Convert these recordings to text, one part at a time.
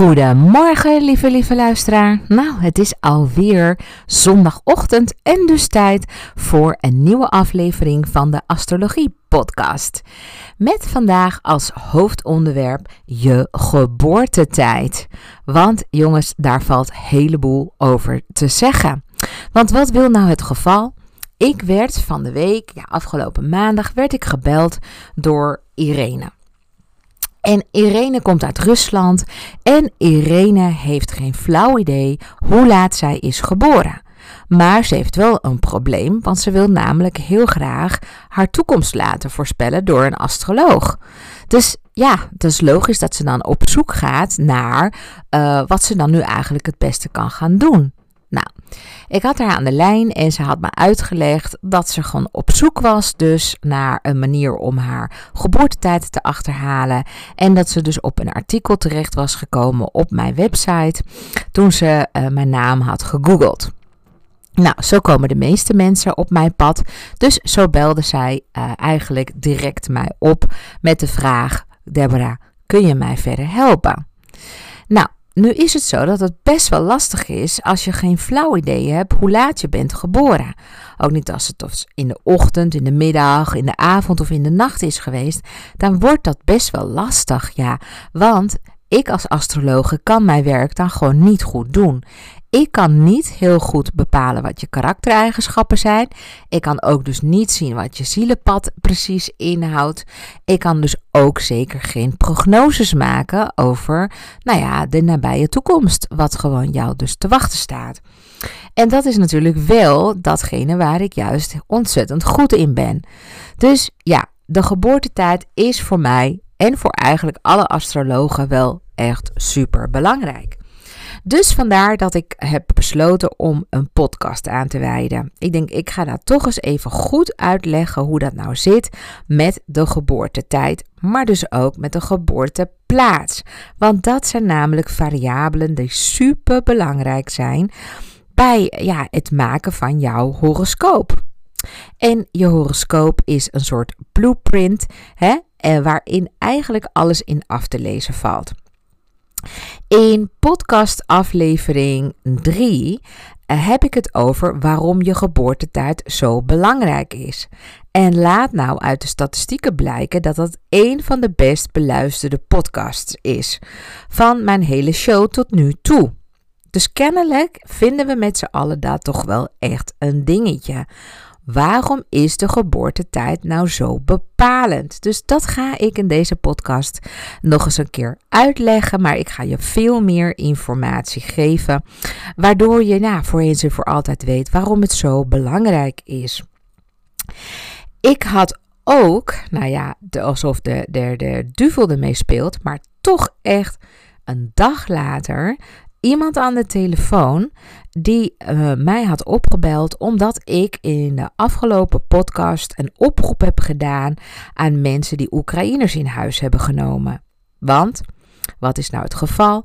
Goedemorgen, lieve, lieve luisteraar. Nou, het is alweer zondagochtend en dus tijd voor een nieuwe aflevering van de Astrologie Podcast. Met vandaag als hoofdonderwerp je geboortetijd. Want jongens, daar valt heleboel over te zeggen. Want wat wil nou het geval? Ik werd van de week, ja, afgelopen maandag, werd ik gebeld door Irene. En Irene komt uit Rusland en Irene heeft geen flauw idee hoe laat zij is geboren. Maar ze heeft wel een probleem, want ze wil namelijk heel graag haar toekomst laten voorspellen door een astroloog. Dus ja, het is logisch dat ze dan op zoek gaat naar uh, wat ze dan nu eigenlijk het beste kan gaan doen. Ik had haar aan de lijn en ze had me uitgelegd dat ze gewoon op zoek was dus naar een manier om haar geboortetijd te achterhalen. En dat ze dus op een artikel terecht was gekomen op mijn website toen ze uh, mijn naam had gegoogeld. Nou, zo komen de meeste mensen op mijn pad. Dus zo belde zij uh, eigenlijk direct mij op met de vraag: Deborah, kun je mij verder helpen? Nou, nu is het zo dat het best wel lastig is als je geen flauw idee hebt hoe laat je bent geboren. Ook niet als het in de ochtend, in de middag, in de avond of in de nacht is geweest. Dan wordt dat best wel lastig, ja. Want ik als astrologe kan mijn werk dan gewoon niet goed doen. Ik kan niet heel goed bepalen wat je karaktereigenschappen zijn. Ik kan ook dus niet zien wat je zielenpad precies inhoudt. Ik kan dus ook zeker geen prognoses maken over, nou ja, de nabije toekomst, wat gewoon jou dus te wachten staat. En dat is natuurlijk wel datgene waar ik juist ontzettend goed in ben. Dus ja, de geboortetijd is voor mij en voor eigenlijk alle astrologen wel echt super belangrijk. Dus vandaar dat ik heb besloten om een podcast aan te wijden. Ik denk, ik ga daar toch eens even goed uitleggen hoe dat nou zit met de geboortetijd, maar dus ook met de geboorteplaats. Want dat zijn namelijk variabelen die super belangrijk zijn bij ja, het maken van jouw horoscoop. En je horoscoop is een soort blueprint hè, waarin eigenlijk alles in af te lezen valt. In podcast aflevering 3 eh, heb ik het over waarom je geboortetijd zo belangrijk is. En laat nou uit de statistieken blijken dat dat een van de best beluisterde podcasts is van mijn hele show tot nu toe. Dus kennelijk vinden we met z'n allen dat toch wel echt een dingetje. Waarom is de geboortetijd nou zo bepalend? Dus dat ga ik in deze podcast nog eens een keer uitleggen. Maar ik ga je veel meer informatie geven. Waardoor je nou, voor eens en voor altijd weet waarom het zo belangrijk is. Ik had ook, nou ja, alsof de, de, de duvel ermee speelt. Maar toch echt een dag later iemand aan de telefoon die uh, mij had opgebeld omdat ik in de afgelopen podcast een oproep heb gedaan aan mensen die Oekraïners in huis hebben genomen. Want, wat is nou het geval?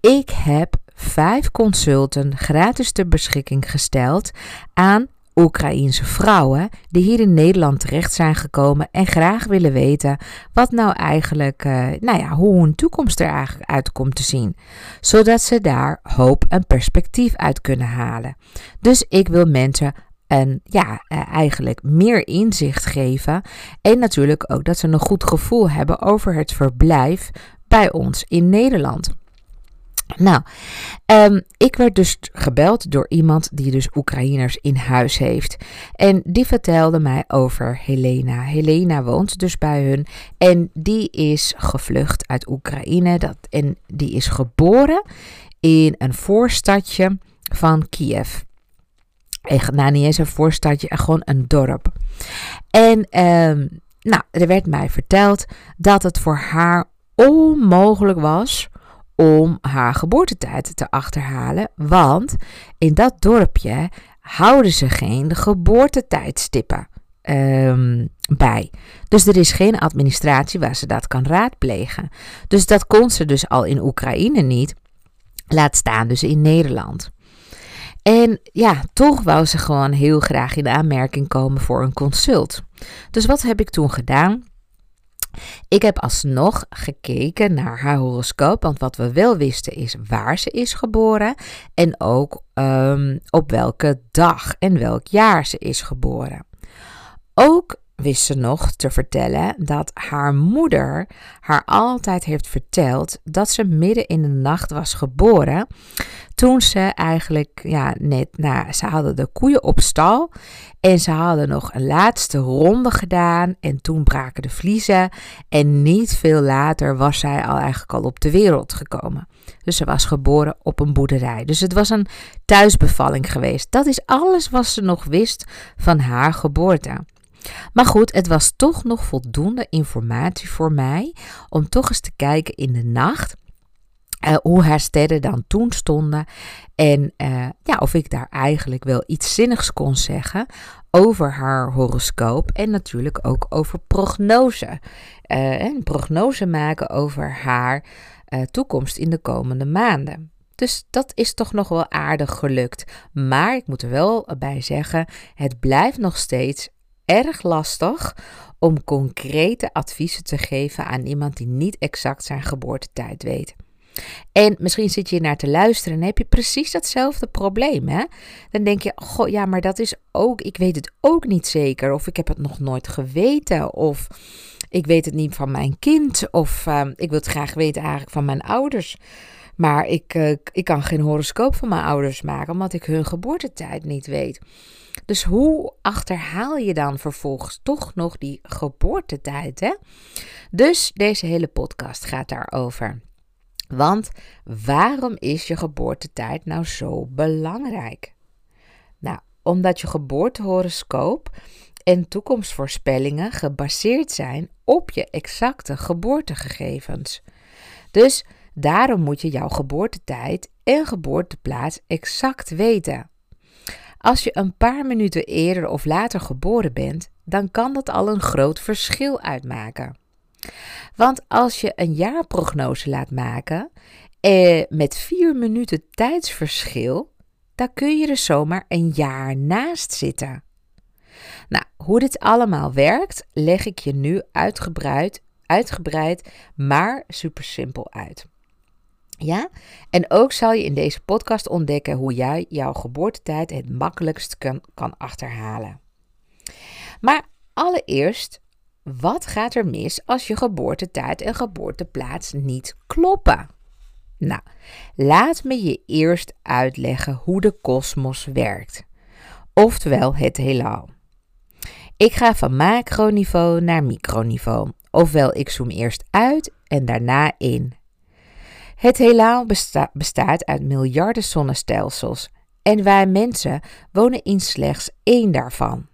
Ik heb vijf consulten gratis ter beschikking gesteld aan Oekraïense vrouwen die hier in Nederland terecht zijn gekomen en graag willen weten wat nou eigenlijk, uh, nou ja, hoe hun toekomst er eigenlijk uit komt te zien. Zodat ze daar hoop en perspectief uit kunnen halen. Dus ik wil mensen een, ja, uh, eigenlijk meer inzicht geven. En natuurlijk ook dat ze een goed gevoel hebben over het verblijf bij ons in Nederland. Nou, um, ik werd dus gebeld door iemand die dus Oekraïners in huis heeft. En die vertelde mij over Helena. Helena woont dus bij hun en die is gevlucht uit Oekraïne. Dat, en die is geboren in een voorstadje van Kiev. Echt, nou, niet eens een voorstadje, gewoon een dorp. En um, nou, er werd mij verteld dat het voor haar onmogelijk was om haar geboortetijd te achterhalen, want in dat dorpje houden ze geen geboortetijdstippen um, bij. Dus er is geen administratie waar ze dat kan raadplegen. Dus dat kon ze dus al in Oekraïne niet, laat staan dus in Nederland. En ja, toch wou ze gewoon heel graag in de aanmerking komen voor een consult. Dus wat heb ik toen gedaan? Ik heb alsnog gekeken naar haar horoscoop, want wat we wel wisten is waar ze is geboren en ook um, op welke dag en welk jaar ze is geboren. Ook wist ze nog te vertellen dat haar moeder haar altijd heeft verteld dat ze midden in de nacht was geboren. Toen ze eigenlijk, ja, net, nou, ze hadden de koeien op stal en ze hadden nog een laatste ronde gedaan en toen braken de vliezen en niet veel later was zij al eigenlijk al op de wereld gekomen. Dus ze was geboren op een boerderij. Dus het was een thuisbevalling geweest. Dat is alles wat ze nog wist van haar geboorte. Maar goed, het was toch nog voldoende informatie voor mij om toch eens te kijken in de nacht. Uh, hoe haar sterren dan toen stonden. En uh, ja, of ik daar eigenlijk wel iets zinnigs kon zeggen over haar horoscoop. En natuurlijk ook over prognose. Uh, een prognose maken over haar toekomst in de komende maanden. Dus dat is toch nog wel aardig gelukt. Maar ik moet er wel bij zeggen: het blijft nog steeds erg lastig om concrete adviezen te geven aan iemand die niet exact zijn geboortetijd weet. En misschien zit je naar te luisteren en heb je precies datzelfde probleem. Hè? Dan denk je, goh, ja, maar dat is ook, ik weet het ook niet zeker. Of ik heb het nog nooit geweten. Of ik weet het niet van mijn kind. Of uh, ik wil het graag weten eigenlijk van mijn ouders. Maar ik, uh, ik kan geen horoscoop van mijn ouders maken, omdat ik hun geboortetijd niet weet. Dus hoe achterhaal je dan vervolgens toch nog die geboortetijd? Hè? Dus deze hele podcast gaat daarover. Want waarom is je geboortetijd nou zo belangrijk? Nou, omdat je geboortehoroscoop en toekomstvoorspellingen gebaseerd zijn op je exacte geboortegegevens. Dus daarom moet je jouw geboortetijd en geboorteplaats exact weten. Als je een paar minuten eerder of later geboren bent, dan kan dat al een groot verschil uitmaken. Want als je een jaarprognose laat maken eh, met vier minuten tijdsverschil, dan kun je er zomaar een jaar naast zitten. Nou, hoe dit allemaal werkt, leg ik je nu uitgebreid, uitgebreid maar super simpel uit. Ja? En ook zal je in deze podcast ontdekken hoe jij jouw geboortetijd het makkelijkst kan, kan achterhalen. Maar allereerst, wat gaat er mis als je geboortetijd en geboorteplaats niet kloppen? Nou, laat me je eerst uitleggen hoe de kosmos werkt, oftewel het heelal. Ik ga van macroniveau naar microniveau, ofwel ik zoom eerst uit en daarna in. Het heelal bestaat uit miljarden zonnestelsels en wij mensen wonen in slechts één daarvan.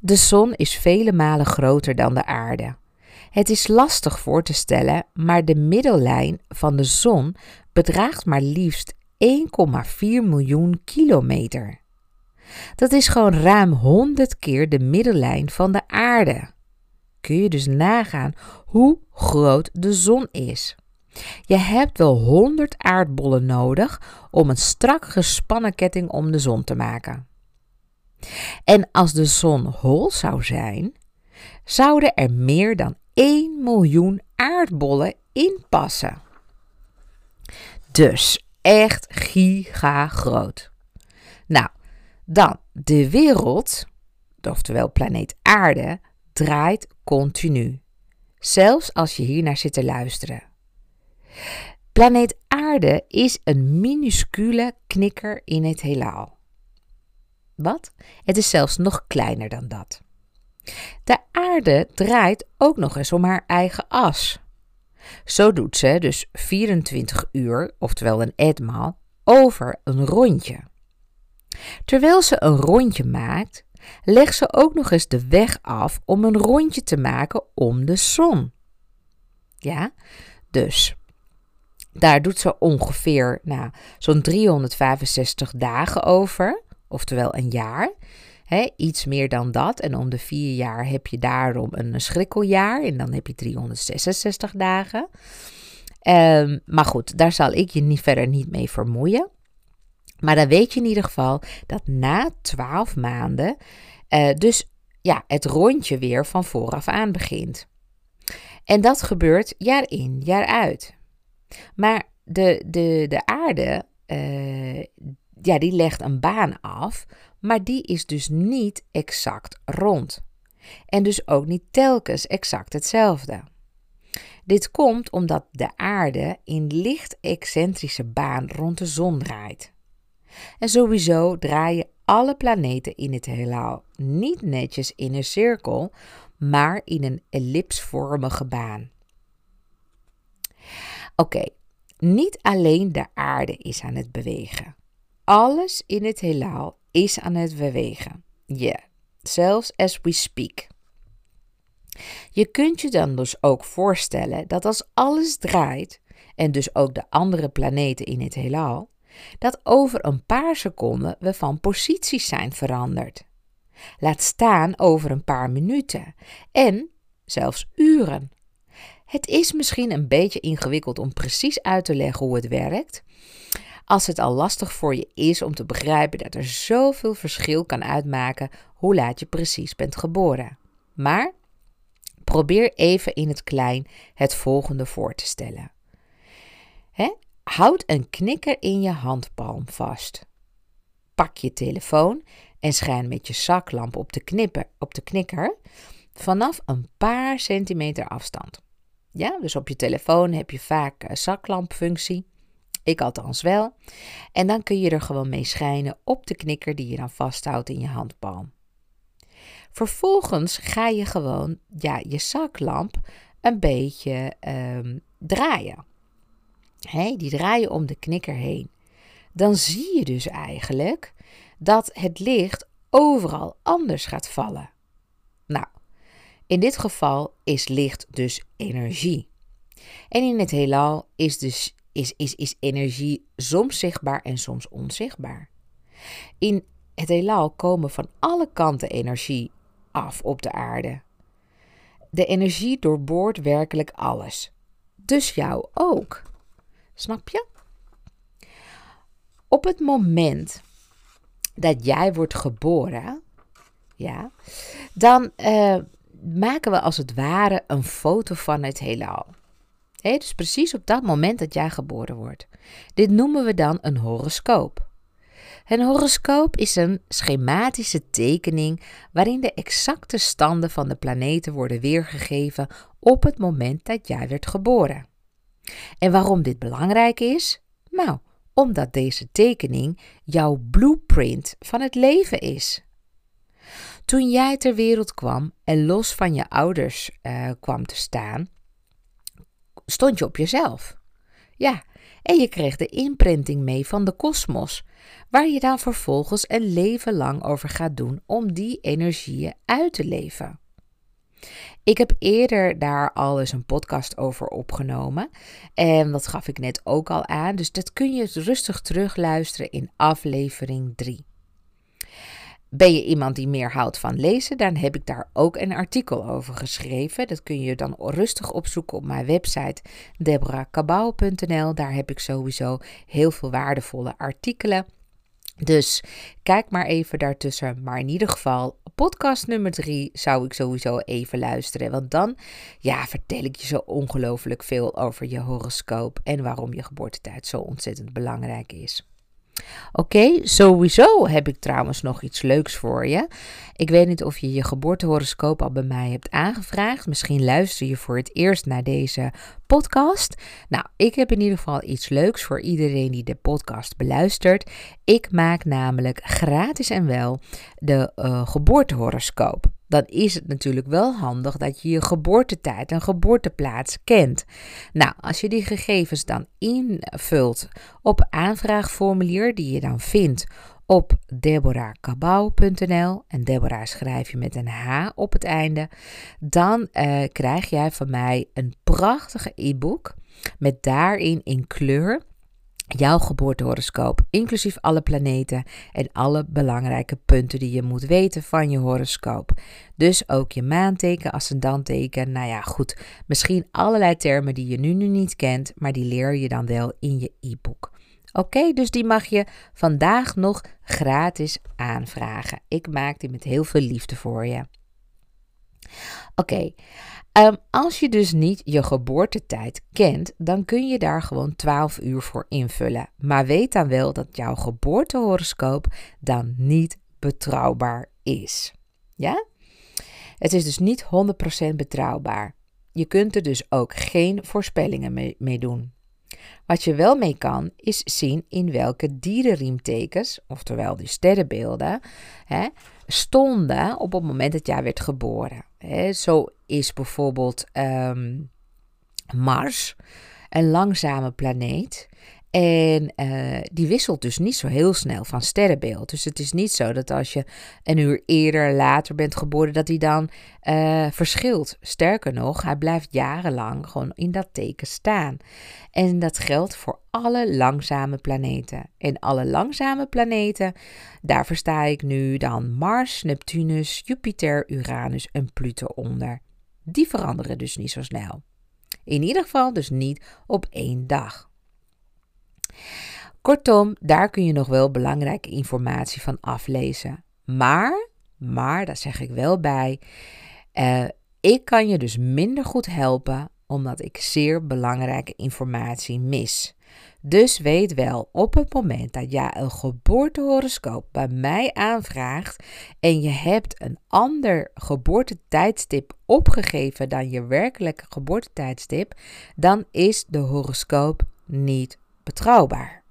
De zon is vele malen groter dan de aarde. Het is lastig voor te stellen, maar de middellijn van de zon bedraagt maar liefst 1,4 miljoen kilometer. Dat is gewoon ruim 100 keer de middellijn van de aarde. Kun je dus nagaan hoe groot de zon is. Je hebt wel 100 aardbollen nodig om een strak gespannen ketting om de zon te maken. En als de zon hol zou zijn, zouden er meer dan 1 miljoen aardbollen in passen. Dus echt giga groot. Nou, dan de wereld, oftewel planeet Aarde, draait continu. Zelfs als je hier naar zit te luisteren. Planeet Aarde is een minuscule knikker in het heelal. Wat? Het is zelfs nog kleiner dan dat. De aarde draait ook nog eens om haar eigen as. Zo doet ze dus 24 uur, oftewel een etmaal, over een rondje. Terwijl ze een rondje maakt, legt ze ook nog eens de weg af om een rondje te maken om de zon. Ja, dus daar doet ze ongeveer nou, zo'n 365 dagen over, oftewel een jaar. iets meer dan dat. En om de vier jaar heb je daarom een schrikkeljaar. En dan heb je 366 dagen. Um, maar goed, daar zal ik je niet verder niet mee vermoeien. Maar dan weet je in ieder geval dat na 12 maanden, uh, dus ja, het rondje weer van vooraf aan begint. En dat gebeurt jaar in, jaar uit. Maar de, de, de aarde, uh, ja, die legt een baan af, maar die is dus niet exact rond. En dus ook niet telkens exact hetzelfde. Dit komt omdat de aarde in licht excentrische baan rond de zon draait. En sowieso draaien alle planeten in het heelal niet netjes in een cirkel, maar in een ellipsvormige baan. Oké, niet alleen de aarde is aan het bewegen. Alles in het heelal is aan het bewegen. Ja, yeah, zelfs as we speak. Je kunt je dan dus ook voorstellen dat als alles draait, en dus ook de andere planeten in het heelal, dat over een paar seconden we van posities zijn veranderd. Laat staan over een paar minuten en zelfs uren. Het is misschien een beetje ingewikkeld om precies uit te leggen hoe het werkt. Als het al lastig voor je is om te begrijpen dat er zoveel verschil kan uitmaken hoe laat je precies bent geboren. Maar probeer even in het klein het volgende voor te stellen. Houd een knikker in je handpalm vast. Pak je telefoon en schijn met je zaklamp op de, knipper, op de knikker vanaf een paar centimeter afstand. Ja, dus op je telefoon heb je vaak een zaklampfunctie. Ik althans wel. En dan kun je er gewoon mee schijnen op de knikker die je dan vasthoudt in je handpalm. Vervolgens ga je gewoon ja, je zaklamp een beetje um, draaien. Hey, die draaien om de knikker heen. Dan zie je dus eigenlijk dat het licht overal anders gaat vallen. Nou, in dit geval is licht dus energie. En in het heelal is, dus, is, is, is energie soms zichtbaar en soms onzichtbaar. In het heelal komen van alle kanten energie af op de aarde. De energie doorboort werkelijk alles. Dus jou ook. Snap je? Op het moment dat jij wordt geboren, ja, dan uh, maken we als het ware een foto van het heelal. Hey, dus precies op dat moment dat jij geboren wordt. Dit noemen we dan een horoscoop. Een horoscoop is een schematische tekening waarin de exacte standen van de planeten worden weergegeven op het moment dat jij werd geboren. En waarom dit belangrijk is? Nou, omdat deze tekening jouw blueprint van het leven is. Toen jij ter wereld kwam en los van je ouders uh, kwam te staan, stond je op jezelf. Ja, en je kreeg de imprinting mee van de kosmos, waar je dan vervolgens een leven lang over gaat doen om die energieën uit te leven. Ik heb eerder daar al eens een podcast over opgenomen. En dat gaf ik net ook al aan. Dus dat kun je rustig terugluisteren in aflevering 3. Ben je iemand die meer houdt van lezen, dan heb ik daar ook een artikel over geschreven. Dat kun je dan rustig opzoeken op mijn website deborahkabau.nl. Daar heb ik sowieso heel veel waardevolle artikelen. Dus kijk maar even daartussen. Maar in ieder geval, podcast nummer drie zou ik sowieso even luisteren. Want dan ja, vertel ik je zo ongelooflijk veel over je horoscoop en waarom je geboortetijd zo ontzettend belangrijk is. Oké, sowieso heb ik trouwens nog iets leuks voor je. Ik weet niet of je je geboortehoroscoop al bij mij hebt aangevraagd. Misschien luister je voor het eerst naar deze podcast. Nou, ik heb in ieder geval iets leuks voor iedereen die de podcast beluistert. Ik maak namelijk gratis en wel de uh, geboortehoroscoop dan is het natuurlijk wel handig dat je je geboortetijd en geboorteplaats kent. Nou, als je die gegevens dan invult op aanvraagformulier die je dan vindt op deborahkabau.nl en Deborah schrijf je met een H op het einde, dan uh, krijg jij van mij een prachtige e-book met daarin in kleur jouw geboortehoroscoop, inclusief alle planeten en alle belangrijke punten die je moet weten van je horoscoop. Dus ook je maanteken, ascendanteken, nou ja, goed, misschien allerlei termen die je nu, nu niet kent, maar die leer je dan wel in je e-book. Oké, dus die mag je vandaag nog gratis aanvragen. Ik maak die met heel veel liefde voor je. Oké, Ehm, als je dus niet je geboortetijd kent, dan kun je daar gewoon 12 uur voor invullen. Maar weet dan wel dat jouw geboortehoroscoop dan niet betrouwbaar is. Ja? Het is dus niet 100% betrouwbaar. Je kunt er dus ook geen voorspellingen mee, doen. Wat je wel mee kan, is zien in welke dierenriemtekens, oftewel die sterrenbeelden, hè, stonden op het moment dat jij werd geboren. Zo is bijvoorbeeld ehm, Mars een langzame planeet. En uh, die wisselt dus niet zo heel snel van sterrenbeeld. Dus het is niet zo dat als je een uur eerder, later bent geboren, dat hij dan uh, verschilt. Sterker nog, hij blijft jarenlang gewoon in dat teken staan. En dat geldt voor alle langzame planeten. En alle langzame planeten, daar versta ik nu dan Mars, Neptunus, Jupiter, Uranus en Pluto onder. Die veranderen dus niet zo snel. In ieder geval dus niet op één dag. Kortom, daar kun je nog wel belangrijke informatie van aflezen. Maar, maar, daar zeg ik wel bij, uh, ik kan je dus minder goed helpen omdat ik zeer belangrijke informatie mis. Dus weet wel, op het moment dat jij een geboortehoroscoop bij mij aanvraagt en je hebt een ander geboortetijdstip opgegeven dan je werkelijke geboortetijdstip, dan is de horoscoop niet betrouwbaar.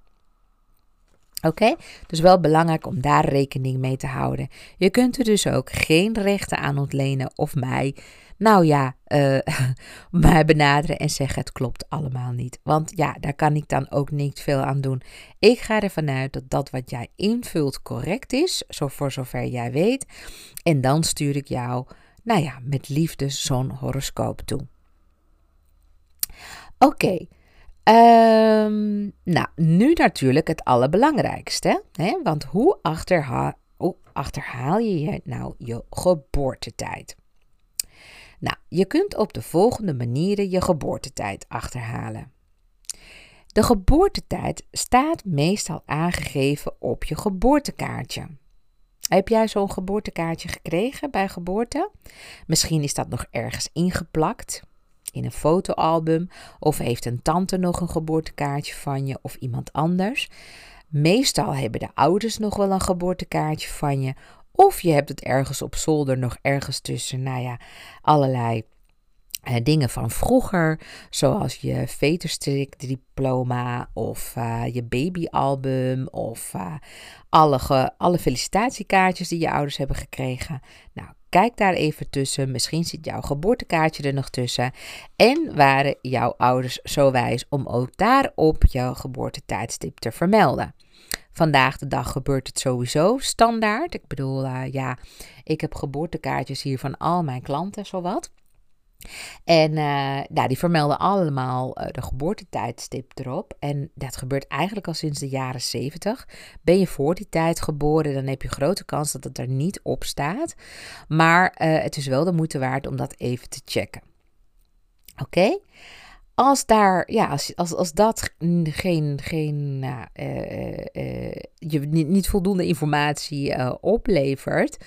Oké, dus wel belangrijk om daar rekening mee te houden. Je kunt er dus ook geen rechten aan ontlenen of mij, nou ja, uh, mij benaderen en zeggen het klopt allemaal niet. Want ja, daar kan ik dan ook niet veel aan doen. Ik ga ervan uit dat dat wat jij invult correct is, zo voor zover jij weet. En dan stuur ik jou, nou ja, met liefde zo'n horoscoop toe. Oké, Um, nou, nu natuurlijk het allerbelangrijkste. Hè? Want hoe, achterha hoe achterhaal je nou je geboortetijd? Nou, je kunt op de volgende manieren je geboortetijd achterhalen. De geboortetijd staat meestal aangegeven op je geboortekaartje. Heb jij zo'n geboortekaartje gekregen bij geboorte? Misschien is dat nog ergens ingeplakt in een fotoalbum of heeft een tante nog een geboortekaartje van je of iemand anders. Meestal hebben de ouders nog wel een geboortekaartje van je of je hebt het ergens op zolder nog ergens tussen, nou ja, allerlei uh, dingen van vroeger, zoals je veterstrikdiploma of uh, je babyalbum of uh, alle, alle felicitatiekaartjes die je ouders hebben gekregen. Nou, Kijk daar even tussen. Misschien zit jouw geboortekaartje er nog tussen. En waren jouw ouders zo wijs om ook daarop jouw geboortetijdstip te vermelden. Vandaag de dag gebeurt het sowieso standaard. Ik bedoel, uh, ja, ik heb geboortekaartjes hier van al mijn klanten, zowat. En uh, nou, die vermelden allemaal uh, de geboortetijdstip erop. En dat gebeurt eigenlijk al sinds de jaren 70. Ben je voor die tijd geboren, dan heb je grote kans dat het er niet op staat. Maar uh, het is wel de moeite waard om dat even te checken. Oké? Als daar, ja, als, als, als dat geen, geen nou, je niet, niet voldoende informatie oplevert,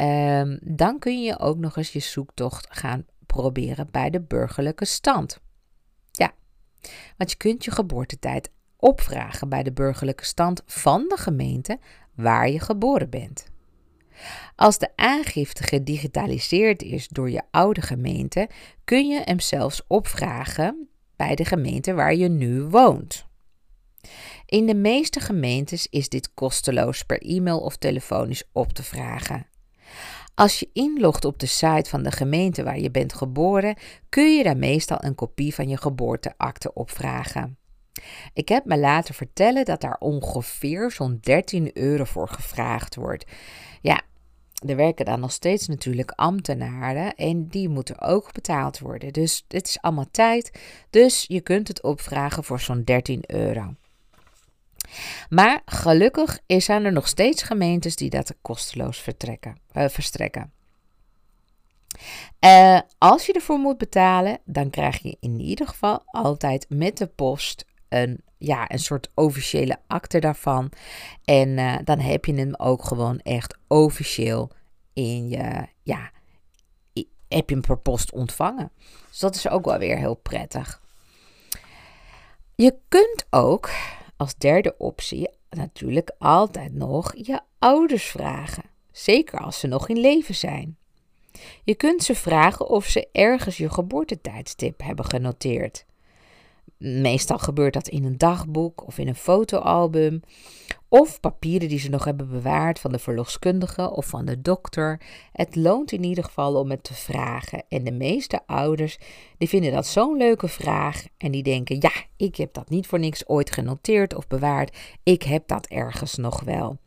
um, dan kun je ook nog eens je zoektocht gaan proberen bij de burgerlijke stand. Ja, want je kunt je geboortetijd opvragen bij de burgerlijke stand van de gemeente waar je geboren bent. Als de aangifte gedigitaliseerd is door je oude gemeente, kun je hem zelfs opvragen bij de gemeente waar je nu woont. In de meeste gemeentes is dit kosteloos per e-mail of telefonisch op te vragen. Als je inlogt op de site van de gemeente waar je bent geboren, kun je daar meestal een kopie van je geboorteakte opvragen. Ik heb me laten vertellen dat daar ongeveer zo'n 13 euro voor gevraagd wordt. Ja, er werken dan nog steeds natuurlijk ambtenaren en die moeten ook betaald worden. Dus het is allemaal tijd. Dus je kunt het opvragen voor zo'n 13 euro. Maar gelukkig zijn er nog steeds gemeentes die dat kosteloos uh, verstrekken. Uh, als je ervoor moet betalen, dan krijg je in ieder geval altijd met de post een, ja, een soort officiële akte daarvan. En uh, dan heb je hem ook gewoon echt officieel in je, ja, heb je hem per post ontvangen. Dus dat is ook wel weer heel prettig. Je kunt ook als derde optie natuurlijk altijd nog je ouders vragen. Zeker als ze nog in leven zijn. Je kunt ze vragen of ze ergens je geboortetijdstip hebben genoteerd. Meestal gebeurt dat in een dagboek of in een fotoalbum. Of papieren die ze nog hebben bewaard van de verloskundige of van de dokter. Het loont in ieder geval om het te vragen. En de meeste ouders die vinden dat zo'n leuke vraag. En die denken: ja, ik heb dat niet voor niks ooit genoteerd of bewaard. Ik heb dat ergens nog wel.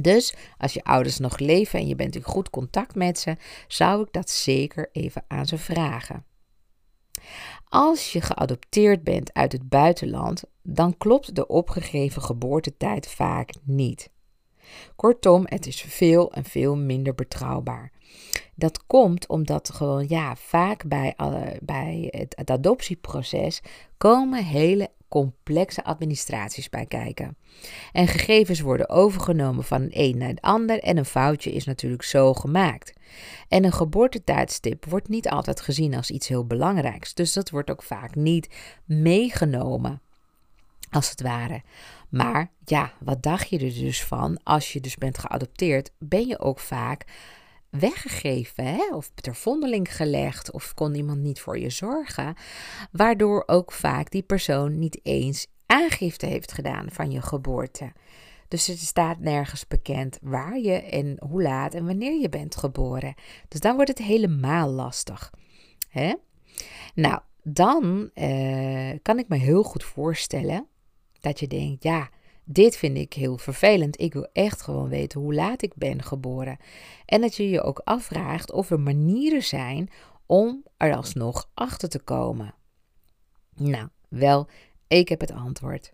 Dus als je ouders nog leven en je bent in goed contact met ze, zou ik dat zeker even aan ze vragen. Als je geadopteerd bent uit het buitenland, dan klopt de opgegeven geboortetijd vaak niet. Kortom, het is veel en veel minder betrouwbaar. Dat komt omdat gewoon, ja, vaak bij, bij het, het adoptieproces komen hele complexe administraties bij kijken. En gegevens worden overgenomen van een een naar het ander en een foutje is natuurlijk zo gemaakt. En een geboortetijdstip wordt niet altijd gezien als iets heel belangrijks, dus dat wordt ook vaak niet meegenomen, als het ware. Maar ja, wat dacht je er dus van? Als je dus bent geadopteerd, ben je ook vaak weggegeven hè? of ter vondeling gelegd of kon iemand niet voor je zorgen, waardoor ook vaak die persoon niet eens aangifte heeft gedaan van je geboorte. Dus het staat nergens bekend waar je en hoe laat en wanneer je bent geboren. Dus dan wordt het helemaal lastig. Hè? Nou, dan eh, kan ik me heel goed voorstellen dat je denkt, ja, dit vind ik heel vervelend. Ik wil echt gewoon weten hoe laat ik ben geboren. En dat je je ook afvraagt of er manieren zijn om er alsnog achter te komen. Nou, wel, ik heb het antwoord.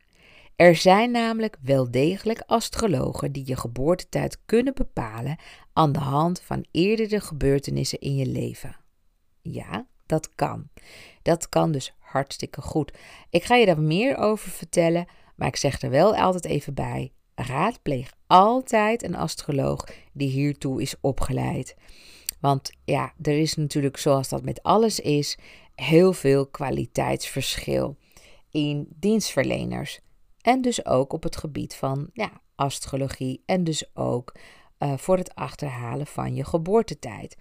Er zijn namelijk wel degelijk astrologen die je geboortetijd kunnen bepalen aan de hand van eerdere gebeurtenissen in je leven. Ja, dat kan. Dat kan dus hartstikke goed. Ik ga je daar meer over vertellen, maar ik zeg er wel altijd even bij: raadpleeg altijd een astroloog die hiertoe is opgeleid. Want ja, er is natuurlijk, zoals dat met alles is, heel veel kwaliteitsverschil in dienstverleners. En dus ook op het gebied van ja, astrologie en dus ook uh, voor het achterhalen van je geboortetijd.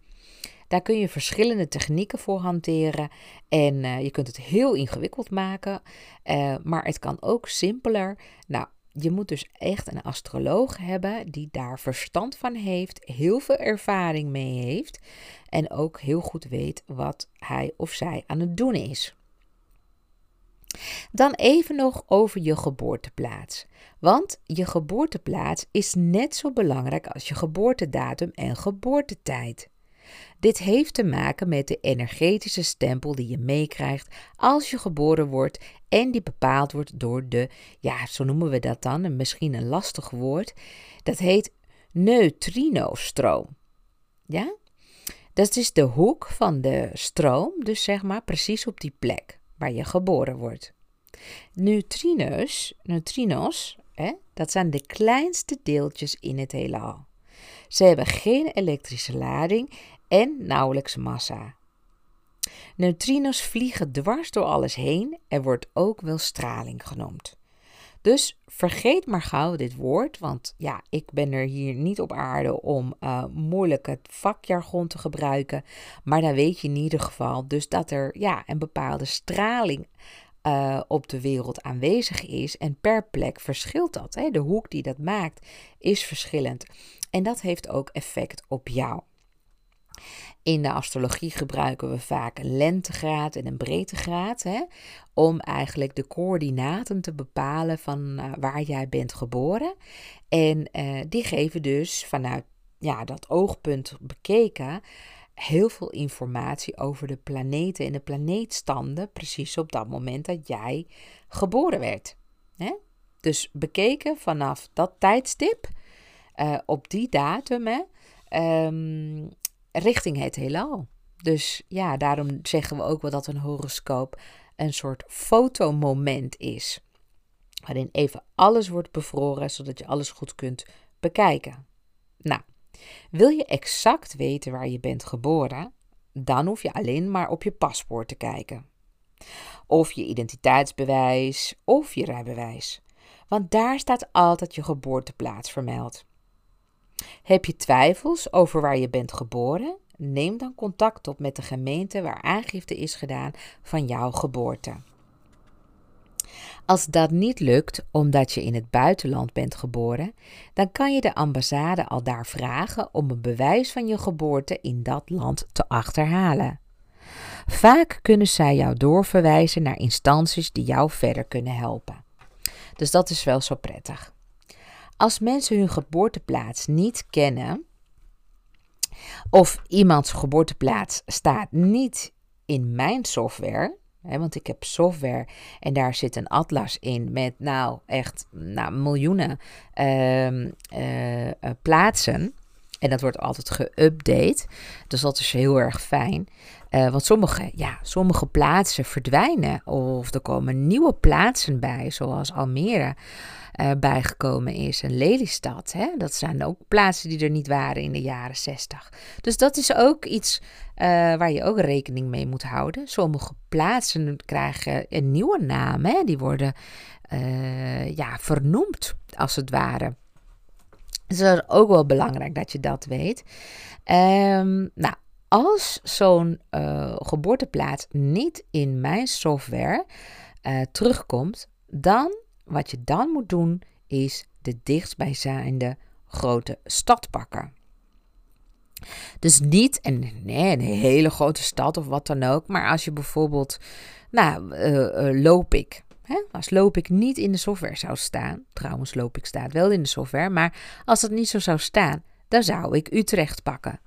Daar kun je verschillende technieken voor hanteren. En uh, je kunt het heel ingewikkeld maken, uh, maar het kan ook simpeler. Nou, je moet dus echt een astroloog hebben die daar verstand van heeft, heel veel ervaring mee heeft en ook heel goed weet wat hij of zij aan het doen is. Dan even nog over je geboorteplaats. Want je geboorteplaats is net zo belangrijk als je geboortedatum en geboortetijd. Dit heeft te maken met de energetische stempel die je meekrijgt als je geboren wordt en die bepaald wordt door de, ja, zo noemen we dat dan, misschien een lastig woord, dat heet neutrinostroom. Ja? Dat is de hoek van de stroom, dus zeg maar precies op die plek waar je geboren wordt. Neutrinos, neutrinos, hè, dat zijn de kleinste deeltjes in het heelal. Ze hebben geen elektrische lading en nauwelijks massa. Neutrinos vliegen dwars door alles heen en wordt ook wel straling genoemd. Dus vergeet maar gauw dit woord, want ja, ik ben er hier niet op aarde om uh, moeilijk het vakjargon te gebruiken. Maar dan weet je in ieder geval dus dat er ja, een bepaalde straling uh, op de wereld aanwezig is. En per plek verschilt dat. Hè? De hoek die dat maakt is verschillend. En dat heeft ook effect op jou. In de astrologie gebruiken we vaak een lentegraad en een breedtegraad. Hè, om eigenlijk de coördinaten te bepalen van uh, waar jij bent geboren. En uh, die geven dus vanuit ja, dat oogpunt bekeken heel veel informatie over de planeten en de planeetstanden. Precies op dat moment dat jij geboren werd. Hè? Dus bekeken vanaf dat tijdstip. Uh, op die datum hè, um, richting het heelal. Dus ja, daarom zeggen we ook wel dat een horoscoop een soort fotomoment is. Waarin even alles wordt bevroren, zodat je alles goed kunt bekijken. Nou, wil je exact weten waar je bent geboren? dan hoef je alleen maar op je paspoort te kijken. Of je identiteitsbewijs of je rijbewijs. Want daar staat altijd je geboorteplaats vermeld. Heb je twijfels over waar je bent geboren? Neem dan contact op met de gemeente waar aangifte is gedaan van jouw geboorte. Als dat niet lukt omdat je in het buitenland bent geboren, dan kan je de ambassade al daar vragen om een bewijs van je geboorte in dat land te achterhalen. Vaak kunnen zij jou doorverwijzen naar instanties die jou verder kunnen helpen. Dus dat is wel zo prettig. Als mensen hun geboorteplaats niet kennen, of iemands geboorteplaats staat niet in mijn software, want ik heb software en daar zit een atlas in met nou echt nou, miljoenen ehm, eh, eh, plaatsen. En dat wordt altijd geüpdate. Dus dat is heel erg fijn. Uh, want sommige, ja, sommige plaatsen verdwijnen. Of er komen nieuwe plaatsen bij, zoals Almere uh, bijgekomen is. En Lelystad. Hè? Dat zijn ook plaatsen die er niet waren in de jaren 60. Dus dat is ook iets uh, waar je ook rekening mee moet houden. Sommige plaatsen krijgen een nieuwe naam. Hè? Die worden ja, vernoemd, als het ware. Dus dat is ook wel belangrijk dat je dat weet. Um, nou, als zo'n geboorteplaats niet in mijn software terugkomt, dan wat je dan moet doen is de dichtstbijzijnde grote stad pakken. Dus niet een, nee, hele grote stad of wat dan ook, maar als je bijvoorbeeld, nou, uh, loop ik. Hè? Als loop ik niet in de software zou staan, trouwens loop ik staat wel in de software, maar als dat niet zo zou staan, dan zou ik Utrecht pakken.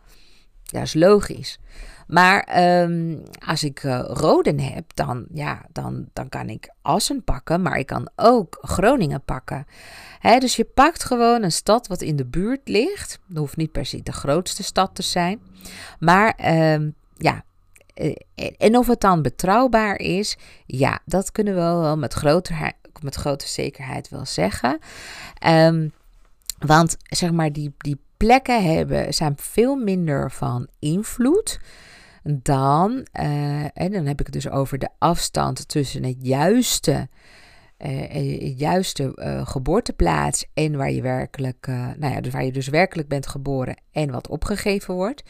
Dat is logisch. Maar um, als ik uh, Roden heb, dan, ja, dan, dan kan ik Assen pakken, maar ik kan ook Groningen pakken. Dus je pakt gewoon een stad wat in de buurt ligt. Dat hoeft niet per se de grootste stad te zijn. Maar um, ja, eh, en of het dan betrouwbaar is, ja, dat kunnen we wel met, groter, met grote zekerheid wel zeggen. Um, want zeg maar, die, die plekken hebben, zijn veel minder van invloed dan, uh, en dan heb ik het dus over de afstand tussen het juiste uh, juiste uh, geboorteplaats en waar je werkelijk, nou ja, dus waar je dus werkelijk bent geboren en wat opgegeven wordt.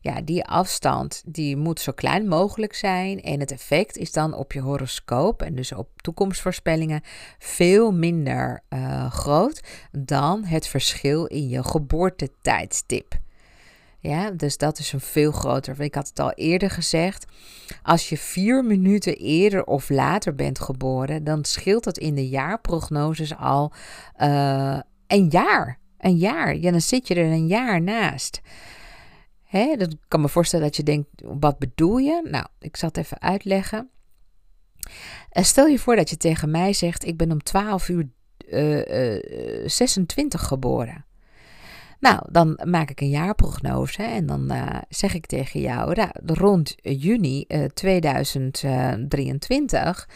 Ja, die afstand die moet zo klein mogelijk zijn en het effect is dan op je horoscoop en dus op toekomstvoorspellingen veel minder groot dan het verschil in je geboortetijdstip. Ja, dus dat is een veel groter. Ik had het al eerder gezegd. Als je vier minuten eerder of later bent geboren, dan scheelt dat in de jaarprognoses al uh, een jaar. Een jaar. Ja, dan zit je er een jaar naast. Hè, dat kan me voorstellen dat je denkt, wat bedoel je? Nou, ik zal het even uitleggen. Uh, stel je voor dat je tegen mij zegt, ik ben om 12 uur uh, 26 geboren. Nou, dan maak ik een jaarprognose en dan uh, zeg ik tegen jou, nou, rond juni uh, 2023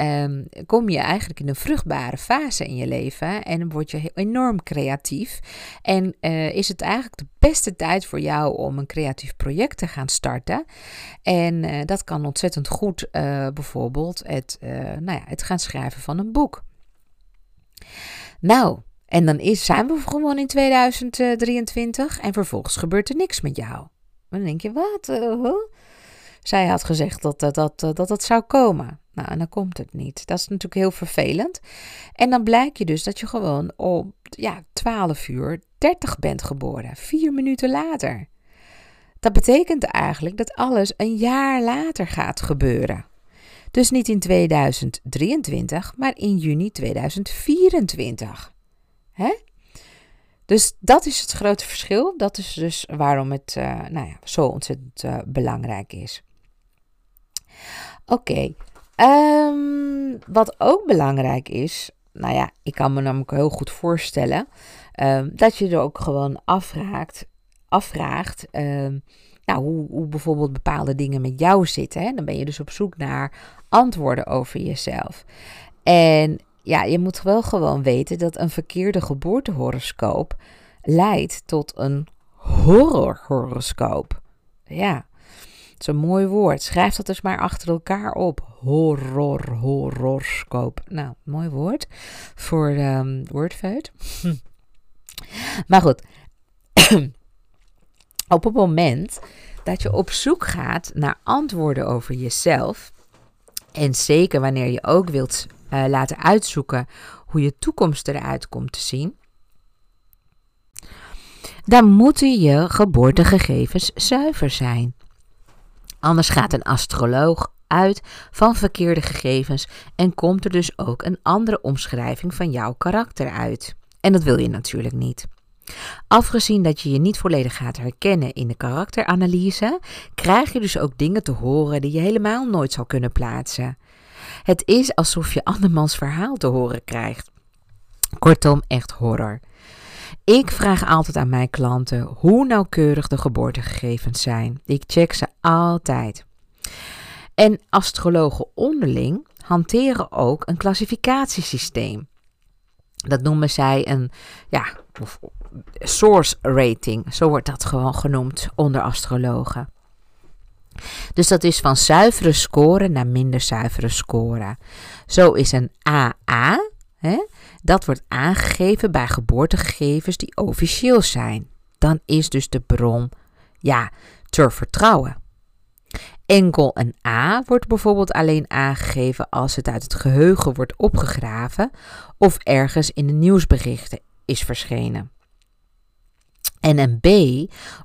um, kom je eigenlijk in een vruchtbare fase in je leven en word je enorm creatief. En is het eigenlijk de beste tijd voor jou om een creatief project te gaan starten. En dat kan ontzettend goed bijvoorbeeld het, nou ja, het gaan schrijven van een boek. Nou, en dan is, zijn we gewoon in 2023 en vervolgens gebeurt er niks met jou. Dan denk je, wat? Uh, Zij had gezegd dat dat, dat, dat dat zou komen. Nou, en dan komt het niet. Dat is natuurlijk heel vervelend. En dan blijkt je dus dat je gewoon op ja, 12 uur 30 bent geboren. Vier minuten later. Dat betekent eigenlijk dat alles een jaar later gaat gebeuren. Dus niet in 2023, maar in juni 2024. Hè? Dus dat is het grote verschil. Dat is dus waarom het uh, nou ja, zo ontzettend uh, belangrijk is. Oké, um, wat ook belangrijk is, nou ja, ik kan me namelijk heel goed voorstellen um, dat je er ook gewoon afvraagt, afvraagt um, nou, hoe, hoe, bijvoorbeeld bepaalde dingen met jou zitten. Hè? Dan ben je dus op zoek naar antwoorden over jezelf. En ja, je moet wel gewoon weten dat een verkeerde geboortehoroscoop leidt tot een horrorhoroscoop. Ja. Het is een mooi woord. Schrijf dat dus maar achter elkaar op. Horror, horoscoop. Nou, mooi woord voor um, woordfeut. maar goed. op het moment dat je op zoek gaat naar antwoorden over jezelf. En zeker wanneer je ook wilt uh, laten uitzoeken hoe je toekomst eruit komt te zien. Dan moeten je geboortegegevens zuiver zijn. Anders gaat een astroloog uit van verkeerde gegevens en komt er dus ook een andere omschrijving van jouw karakter uit. En dat wil je natuurlijk niet. Afgezien dat je je niet volledig gaat herkennen in de karakteranalyse, krijg je dus ook dingen te horen die je helemaal nooit zal kunnen plaatsen. Het is alsof je andermans verhaal te horen krijgt. Kortom, echt horror. Ik vraag altijd aan mijn klanten hoe nauwkeurig de geboortegegevens zijn. Ik check ze altijd. En astrologen onderling hanteren ook een klassificatiesysteem. Dat noemen zij een ja, source rating. Zo wordt dat gewoon genoemd onder astrologen. Dus dat is van zuivere score naar minder zuivere score. Zo is een AA, hè, dat wordt aangegeven bij geboortegegevens die officieel zijn. Dan is dus de bron, ja, te vertrouwen. Enkel een A wordt bijvoorbeeld alleen aangegeven als het uit het geheugen wordt opgegraven of ergens in de nieuwsberichten is verschenen. En een B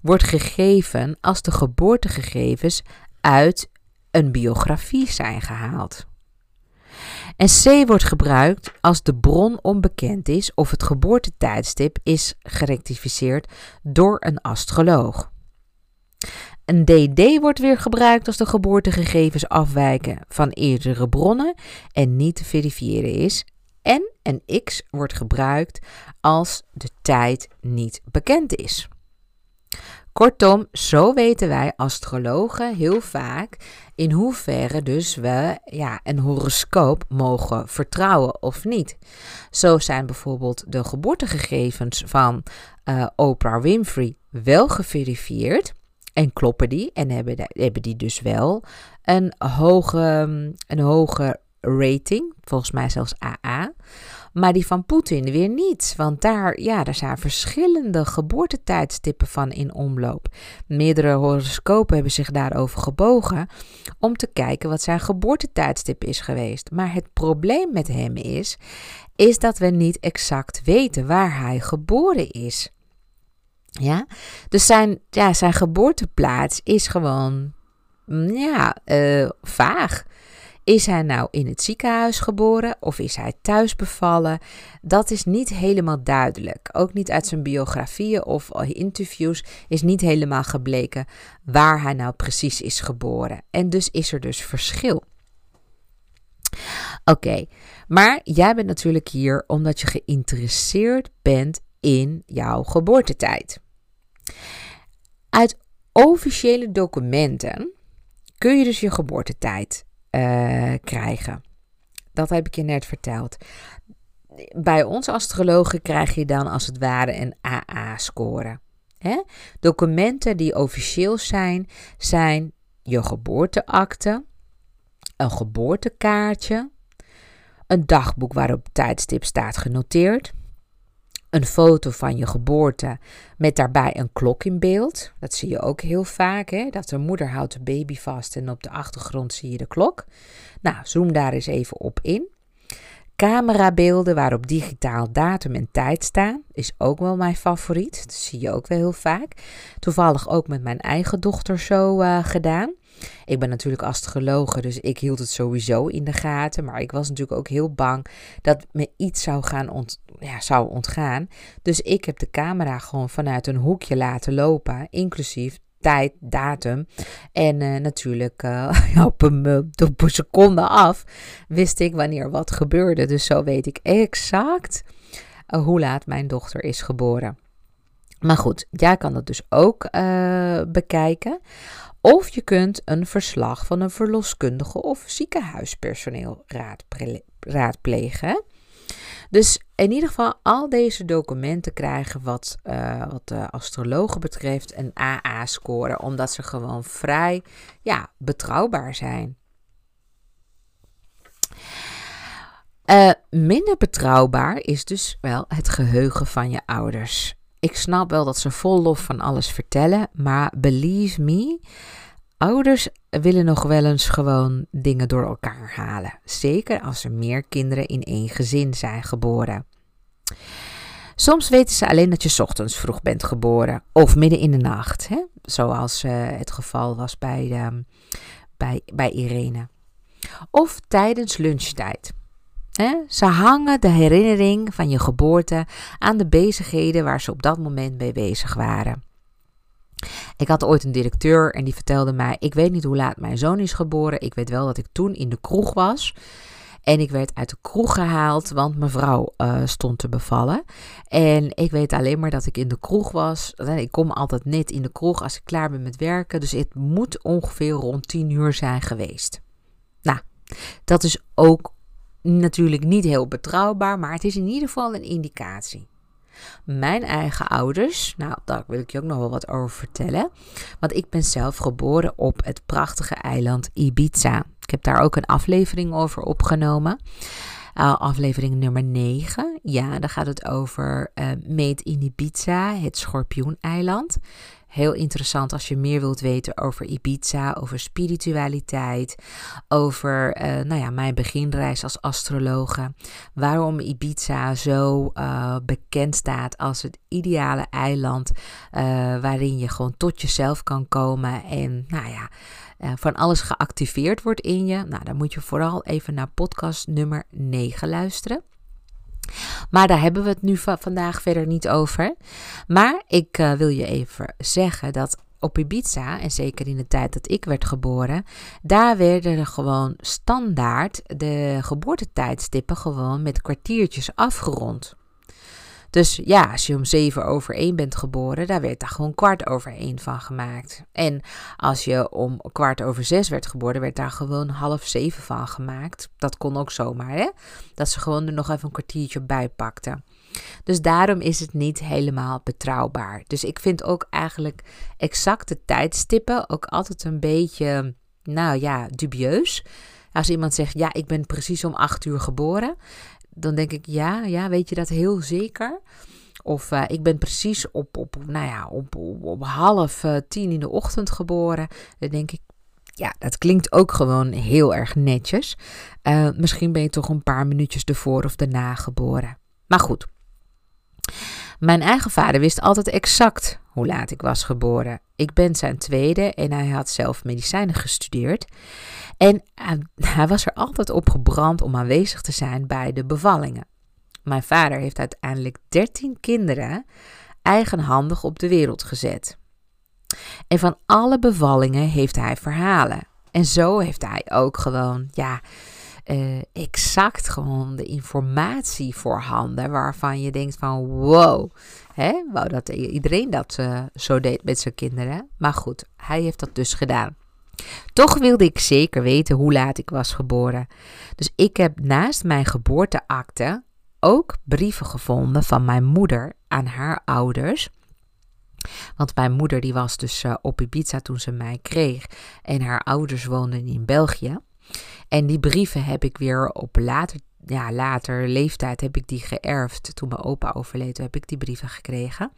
wordt gegeven als de geboortegegevens uit een biografie zijn gehaald. En C wordt gebruikt als de bron onbekend is of het geboortetijdstip is gerectificeerd door een astroloog. Een DD wordt weer gebruikt als de geboortegegevens afwijken van eerdere bronnen en niet te verifiëren is. En een X wordt gebruikt als de tijd niet bekend is. Kortom, zo weten wij astrologen heel vaak in hoeverre dus we ja, een horoscoop mogen vertrouwen of niet. Zo zijn bijvoorbeeld de geboortegegevens van uh, Oprah Winfrey wel geverifieerd. En kloppen die en hebben, hebben die dus wel een hoge, een hoge rating, volgens mij zelfs AA. Maar die van Poetin weer niet, want daar, ja, daar zijn verschillende geboortetijdstippen van in omloop. Meerdere horoscopen hebben zich daarover gebogen om te kijken wat zijn geboortetijdstip is geweest. Maar het probleem met hem is, is dat we niet exact weten waar hij geboren is. Ja, dus zijn, ja, zijn geboorteplaats is gewoon, ja, uh, vaag. Is hij nou in het ziekenhuis geboren of is hij thuis bevallen? Dat is niet helemaal duidelijk. Ook niet uit zijn biografieën of interviews is niet helemaal gebleken waar hij nou precies is geboren. En dus is er dus verschil. Oké, maar jij bent natuurlijk hier omdat je geïnteresseerd bent in jouw geboortetijd. Uit officiële documenten kun je dus je geboortetijd uh, krijgen. Dat heb ik je net verteld. Bij ons astrologen krijg je dan als het ware een AA-score. Documenten die officieel zijn, zijn je geboorteakte, een geboortekaartje, een dagboek waarop tijdstip staat genoteerd, een foto van je geboorte met daarbij een klok in beeld. Dat zie je ook heel vaak, hè? dat de moeder houdt de baby vast en op de achtergrond zie je de klok. Nou, zoom daar eens even op in. Camerabeelden waarop digitaal datum en tijd staan, is ook wel mijn favoriet. Dat zie je ook wel heel vaak. Toevallig ook met mijn eigen dochter zo uh, gedaan. Ik ben natuurlijk astrologe, dus ik hield het sowieso in de gaten. Maar ik was natuurlijk ook heel bang dat me iets zou, gaan ont ja, zou ontgaan. Dus ik heb de camera gewoon vanuit een hoekje laten lopen, inclusief tijd, datum. En uh, natuurlijk uh, op, een, op een seconde af wist ik wanneer wat gebeurde. Dus zo weet ik exact hoe laat mijn dochter is geboren. Maar goed, jij kan dat dus ook bekijken. Of je kunt een verslag van een verloskundige of ziekenhuispersoneel raadplegen. Dus in ieder geval, al deze documenten krijgen wat, uh, wat de astrologen betreft een AA-score, omdat ze gewoon vrij ja, betrouwbaar zijn. Uh, minder betrouwbaar is dus wel het geheugen van je ouders. Ik snap wel dat ze vol lof van alles vertellen, maar believe me, ouders willen nog wel eens gewoon dingen door elkaar halen. Zeker als er meer kinderen in één gezin zijn geboren. Soms weten ze alleen dat je ochtends vroeg bent geboren of midden in de nacht, hè? zoals uh, het geval was bij, uh, bij, bij Irene. Of tijdens lunchtijd. Ze hangen de herinnering van je geboorte aan de bezigheden waar ze op dat moment mee bezig waren. Ik had ooit een directeur en die vertelde mij: Ik weet niet hoe laat mijn zoon is geboren. Ik weet wel dat ik toen in de kroeg was. En ik werd uit de kroeg gehaald, want mevrouw uh, stond te bevallen. En ik weet alleen maar dat ik in de kroeg was. Ik kom altijd net in de kroeg als ik klaar ben met werken. Dus het moet ongeveer rond 10 uur zijn geweest. Nou, dat is ook natuurlijk niet heel betrouwbaar, maar het is in ieder geval een indicatie. Mijn eigen ouders, nou daar wil ik je ook nog wel wat over vertellen. Want ik ben zelf geboren op het prachtige eiland Ibiza. Ik heb daar ook een aflevering over opgenomen. Uh, aflevering nummer 9. Ja, daar gaat het over uh, Meet in Ibiza, het schorpioeneiland. Heel interessant als je meer wilt weten over Ibiza, over spiritualiteit, over uh, nou ja, mijn beginreis als astrologe. Waarom Ibiza zo uh, bekend staat als het ideale eiland uh, waarin je gewoon tot jezelf kan komen en nou ja, van alles geactiveerd wordt in je. Nou, dan moet je vooral even naar podcast nummer 9 luisteren. Maar daar hebben we het nu vandaag verder niet over. Maar ik uh, wil je even zeggen dat op Ibiza, en zeker in de tijd dat ik werd geboren, daar werden er gewoon standaard de geboortetijdstippen gewoon met kwartiertjes afgerond. Dus ja, als je om zeven over één bent geboren, daar werd daar gewoon kwart over één van gemaakt. En als je om kwart over zes werd geboren, werd daar gewoon half zeven van gemaakt. Dat kon ook zomaar, hè? Dat ze gewoon er nog even een kwartiertje bij pakten. Dus daarom is het niet helemaal betrouwbaar. Dus ik vind ook eigenlijk exacte tijdstippen ook altijd een beetje, nou ja, dubieus. Als iemand zegt, ja, ik ben precies om acht uur geboren dan denk ik, ja, ja, weet je dat heel zeker? Of uh, ik ben precies op, op, nou ja, op, op, half uh, tien in de ochtend geboren. Dan denk ik, ja, dat klinkt ook gewoon heel erg netjes. Uh, misschien ben je toch een paar minuutjes ervoor of daarna geboren. Maar goed. Mijn eigen vader wist altijd exact hoe laat ik was geboren. Ik ben zijn tweede en hij had zelf medicijnen gestudeerd. En hij was er altijd op gebrand om aanwezig te zijn bij de bevallingen. Mijn vader heeft uiteindelijk 13 kinderen eigenhandig op de wereld gezet. En van alle bevallingen heeft hij verhalen. En zo heeft hij ook gewoon, ja, uh, exact gewoon de informatie voorhanden waarvan je denkt van wow, hè, wou dat iedereen dat uh, zo deed met zijn kinderen. Maar goed, hij heeft dat dus gedaan. Toch wilde ik zeker weten hoe laat ik was geboren. Dus ik heb naast mijn geboorteakte ook brieven gevonden van mijn moeder aan haar ouders. Want mijn moeder die was dus uh, op Ibiza toen ze mij kreeg en haar ouders woonden in België. En die brieven heb ik weer op later, ja, later leeftijd heb ik die geërfd. Toen mijn opa overleed, heb ik die brieven gekregen.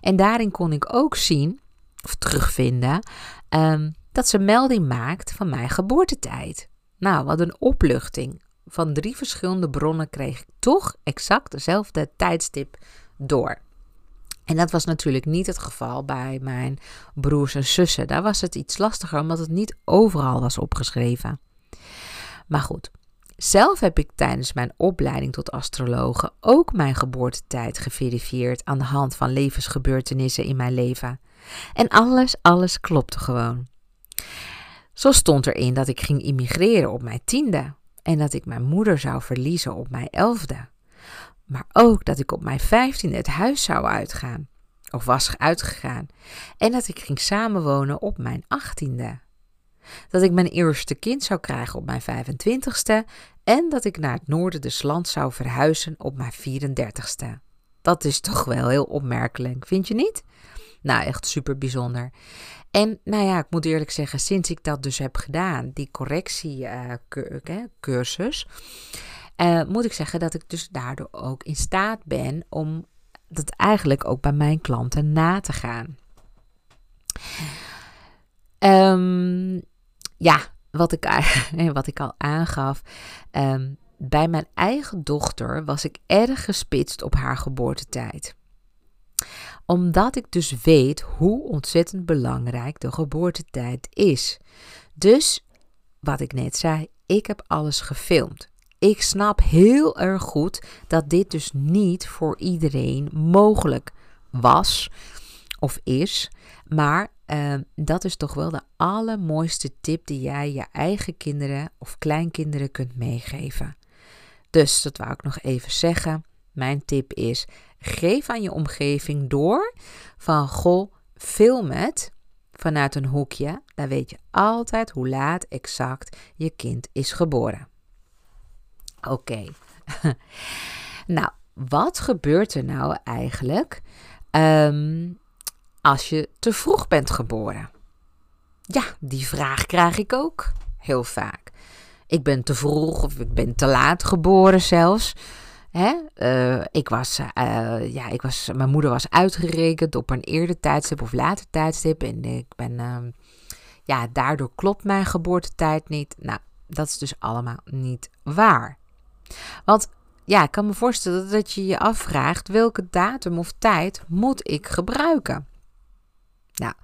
En daarin kon ik ook zien, of terugvinden, um, dat ze melding maakt van mijn geboortetijd. Nou, wat een opluchting. Van drie verschillende bronnen kreeg ik toch exact dezelfde tijdstip door. En dat was natuurlijk niet het geval bij mijn broers en zussen. Daar was het iets lastiger omdat het niet overal was opgeschreven. Maar goed, zelf heb ik tijdens mijn opleiding tot astrologe ook mijn geboortetijd geverifieerd aan de hand van levensgebeurtenissen in mijn leven. En alles, alles klopte gewoon. Zo stond erin dat ik ging immigreren op mijn tiende en dat ik mijn moeder zou verliezen op mijn elfde. Maar ook dat ik op mijn vijftiende het huis zou uitgaan, of was uitgegaan, en dat ik ging samenwonen op mijn achttiende. Dat ik mijn eerste kind zou krijgen op mijn 25ste en dat ik naar het noorden des lands zou verhuizen op mijn 34ste. Dat is toch wel heel opmerkelijk, vind je niet? Nou, echt super bijzonder. En nou ja, ik moet eerlijk zeggen, sinds ik dat dus heb gedaan, die correctiecursus, uh, moet ik zeggen dat ik dus daardoor ook in staat ben om dat eigenlijk ook bij mijn klanten na te gaan. Um, ja, wat ik, wat ik al aangaf. Um, bij mijn eigen dochter was ik erg gespitst op haar geboortetijd omdat ik dus weet hoe ontzettend belangrijk de geboortetijd is. Dus, wat ik net zei, ik heb alles gefilmd. Ik snap heel erg goed dat dit dus niet voor iedereen mogelijk was of is. Maar uh, dat is toch wel de allermooiste tip die jij je eigen kinderen of kleinkinderen kunt meegeven. Dus dat wou ik nog even zeggen. Mijn tip is: geef aan je omgeving door van goh, film het vanuit een hoekje. Dan weet je altijd hoe laat exact je kind is geboren. Oké. nou, wat gebeurt er nou eigenlijk um, als je te vroeg bent geboren? Ja, die vraag krijg ik ook heel vaak. Ik ben te vroeg of ik ben te laat geboren zelfs. Hè? Uh, ik was, uh, ja, ik was, mijn moeder was uitgerekend op een eerder tijdstip of later tijdstip. En ik ben, uh, ja, daardoor klopt mijn geboortetijd niet. Nou, dat is dus allemaal niet waar. Want ja, ik kan me voorstellen dat je je afvraagt welke datum of tijd moet ik gebruiken. Nou,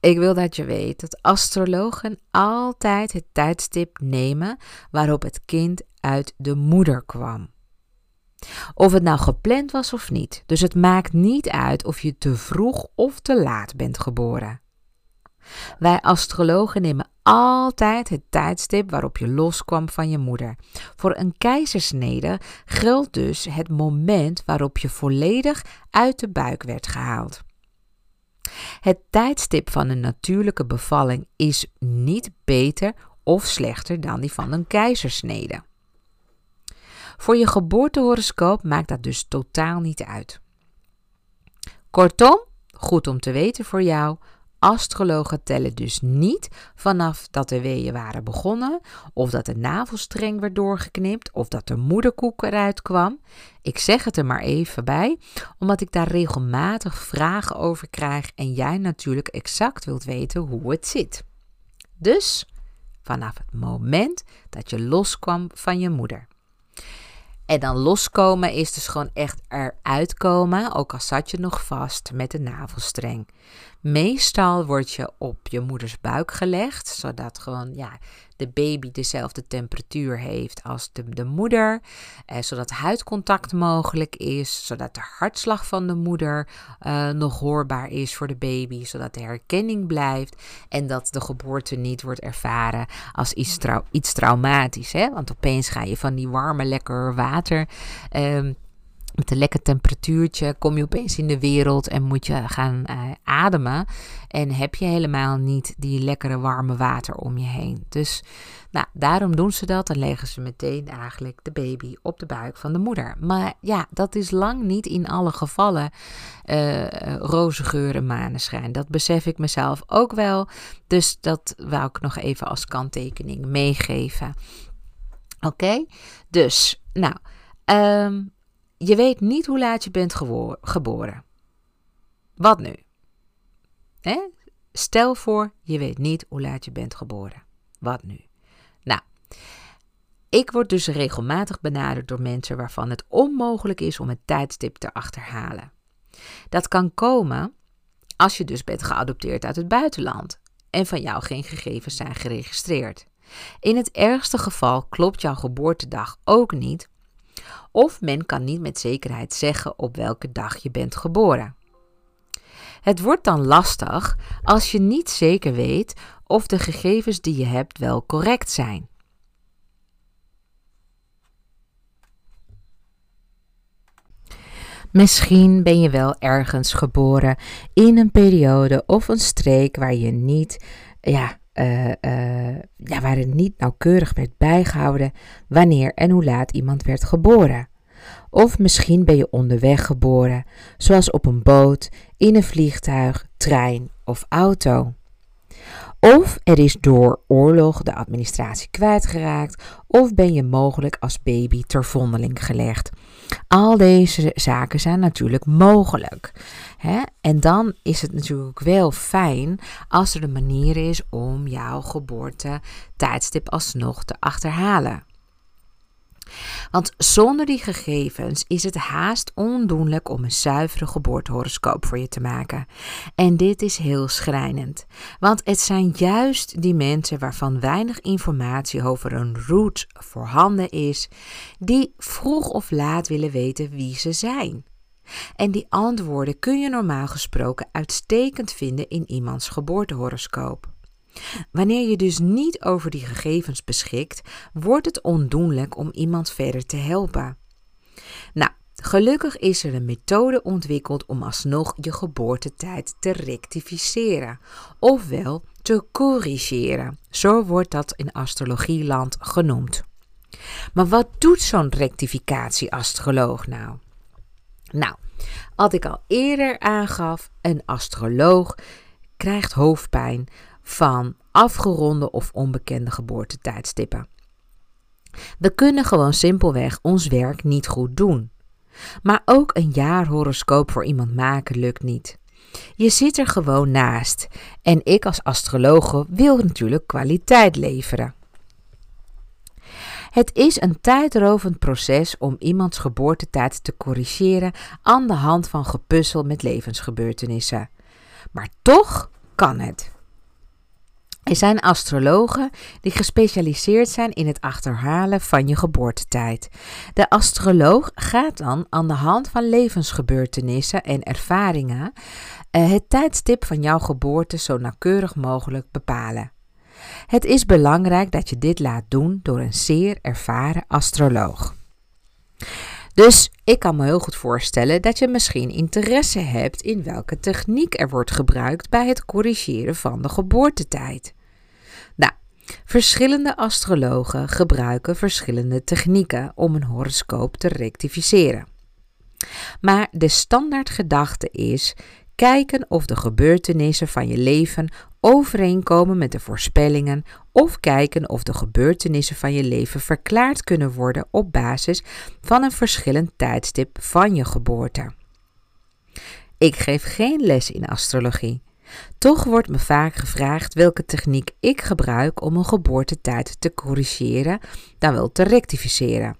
ik wil dat je weet dat astrologen altijd het tijdstip nemen waarop het kind uit de moeder kwam. Of het nou gepland was of niet. Dus het maakt niet uit of je te vroeg of te laat bent geboren. Wij astrologen nemen altijd het tijdstip waarop je loskwam van je moeder. Voor een keizersnede geldt dus het moment waarop je volledig uit de buik werd gehaald. Het tijdstip van een natuurlijke bevalling is niet beter of slechter dan die van een keizersnede. Voor je geboortehoroscoop maakt dat dus totaal niet uit. Kortom, goed om te weten voor jou, astrologen tellen dus niet vanaf dat de weeën waren begonnen, of dat de navelstreng werd doorgeknipt, of dat de moederkoek eruit kwam. Ik zeg het er maar even bij, omdat ik daar regelmatig vragen over krijg en jij natuurlijk exact wilt weten hoe het zit. Dus vanaf het moment dat je loskwam van je moeder. En dan loskomen is dus gewoon echt eruit komen, ook al zat je nog vast met de navelstreng. Meestal word je op je moeders buik gelegd, zodat gewoon ja, de baby dezelfde temperatuur heeft als de, de moeder, eh, zodat huidcontact mogelijk is, zodat de hartslag van de moeder eh, nog hoorbaar is voor de baby, zodat de herkenning blijft en dat de geboorte niet wordt ervaren als iets, iets traumatisch. Hè? Want opeens ga je van die warme, lekker water. Eh, met een lekker temperatuurtje kom je opeens in de wereld en moet je gaan uh, ademen. En heb je helemaal niet die lekkere warme water om je heen. Dus nou, daarom doen ze dat. Dan leggen ze meteen eigenlijk de baby op de buik van de moeder. Maar ja, dat is lang niet in alle gevallen uh, roze geur maneschijn. Dat besef ik mezelf ook wel. Dus dat wou ik nog even als kanttekening meegeven. Oké, dus nou. Um, je weet niet hoe laat je bent geboren. Wat nu? Stel voor, je weet niet hoe laat je bent geboren. Wat nu? Nou, ik word dus regelmatig benaderd door mensen waarvan het onmogelijk is om het tijdstip te achterhalen. Dat kan komen als je dus bent geadopteerd uit het buitenland en van jou geen gegevens zijn geregistreerd. In het ergste geval klopt jouw geboortedag ook niet, of men kan niet met zekerheid zeggen op welke dag je bent geboren. Het wordt dan lastig als je niet zeker weet of de gegevens die je hebt wel correct zijn. Misschien ben je wel ergens geboren in een periode of een streek waar je niet ja, uh, uh, ja, waarin niet nauwkeurig werd bijgehouden wanneer en hoe laat iemand werd geboren. Of misschien ben je onderweg geboren, zoals op een boot, in een vliegtuig, trein of auto. Of er is door oorlog de administratie kwijtgeraakt, of ben je mogelijk als baby ter vondeling gelegd. Al deze zaken zijn natuurlijk mogelijk. Hè? En dan is het natuurlijk wel fijn als er een manier is om jouw geboorte tijdstip alsnog te achterhalen. Want zonder die gegevens is het haast ondoenlijk om een zuivere geboortehoroscoop voor je te maken. En dit is heel schrijnend, want het zijn juist die mensen waarvan weinig informatie over een route voorhanden is, die vroeg of laat willen weten wie ze zijn. En die antwoorden kun je normaal gesproken uitstekend vinden in iemands geboortehoroscoop. Wanneer je dus niet over die gegevens beschikt, wordt het ondoenlijk om iemand verder te helpen. Nou, gelukkig is er een methode ontwikkeld om alsnog je geboortetijd te rectificeren, ofwel te corrigeren. Zo wordt dat in astrologieland genoemd. Maar wat doet zo'n rectificatie-astroloog nou? Nou, wat ik al eerder aangaf, een astroloog krijgt hoofdpijn van afgeronde of onbekende geboortetijdstippen. We kunnen gewoon simpelweg ons werk niet goed doen. Maar ook een jaarhoroscoop voor iemand maken lukt niet. Je zit er gewoon naast en ik als astrologe wil natuurlijk kwaliteit leveren. Het is een tijdrovend proces om iemands geboortetijd te corrigeren aan de hand van gepuzzel met levensgebeurtenissen. Maar toch kan het. Er zijn astrologen die gespecialiseerd zijn in het achterhalen van je geboortetijd. De astroloog gaat dan aan de hand van levensgebeurtenissen en ervaringen eh, het tijdstip van jouw geboorte zo nauwkeurig mogelijk bepalen. Het is belangrijk dat je dit laat doen door een zeer ervaren astroloog. Dus ik kan me heel goed voorstellen dat je misschien interesse hebt in welke techniek er wordt gebruikt bij het corrigeren van de geboortetijd. Nou, verschillende astrologen gebruiken verschillende technieken om een horoscoop te rectificeren. Maar de standaardgedachte is kijken of de gebeurtenissen van je leven overeenkomen met de voorspellingen of kijken of de gebeurtenissen van je leven verklaard kunnen worden op basis van een verschillend tijdstip van je geboorte. Ik geef geen les in astrologie. Toch wordt me vaak gevraagd welke techniek ik gebruik om een geboortetijd te corrigeren, dan wel te rectificeren.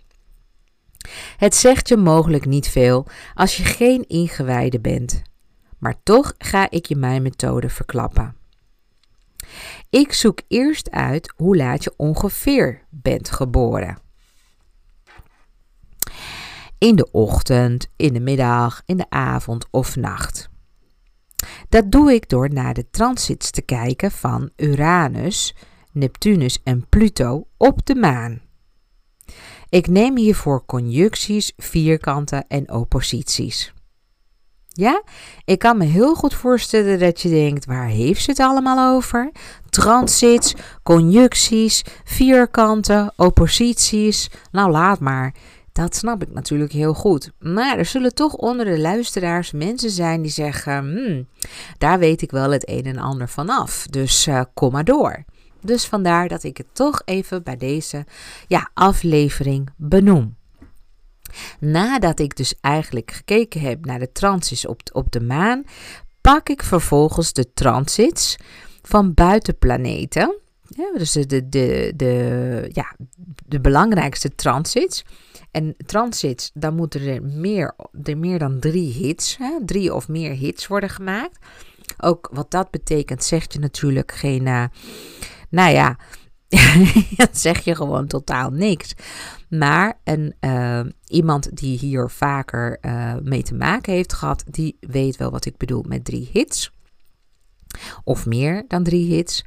Het zegt je mogelijk niet veel als je geen ingewijde bent, maar toch ga ik je mijn methode verklappen. Ik zoek eerst uit hoe laat je ongeveer bent geboren. In de ochtend, in de middag, in de avond of nacht. Dat doe ik door naar de transits te kijken van Uranus, Neptunus en Pluto op de maan. Ik neem hiervoor conjuncties, vierkanten en opposities. Ja, ik kan me heel goed voorstellen dat je denkt: waar heeft ze het allemaal over? Transits, conjuncties, vierkanten, opposities. Nou, laat maar. Dat snap ik natuurlijk heel goed. Maar er zullen toch onder de luisteraars mensen zijn die zeggen: hmm, daar weet ik wel het een en ander vanaf. Dus uh, kom maar door. Dus vandaar dat ik het toch even bij deze ja, aflevering benoem. Nadat ik dus eigenlijk gekeken heb naar de transits op, op de maan, pak ik vervolgens de transits van buitenplaneten. Dus de, de, de, de, ja, de belangrijkste transits. En transits, dan moeten er meer, er meer dan drie hits, hè, drie of meer hits worden gemaakt. Ook wat dat betekent, zegt je natuurlijk geen, uh, nou ja, dat zeg je gewoon totaal niks. Maar een, uh, iemand die hier vaker uh, mee te maken heeft gehad, die weet wel wat ik bedoel met drie hits. Of meer dan drie hits.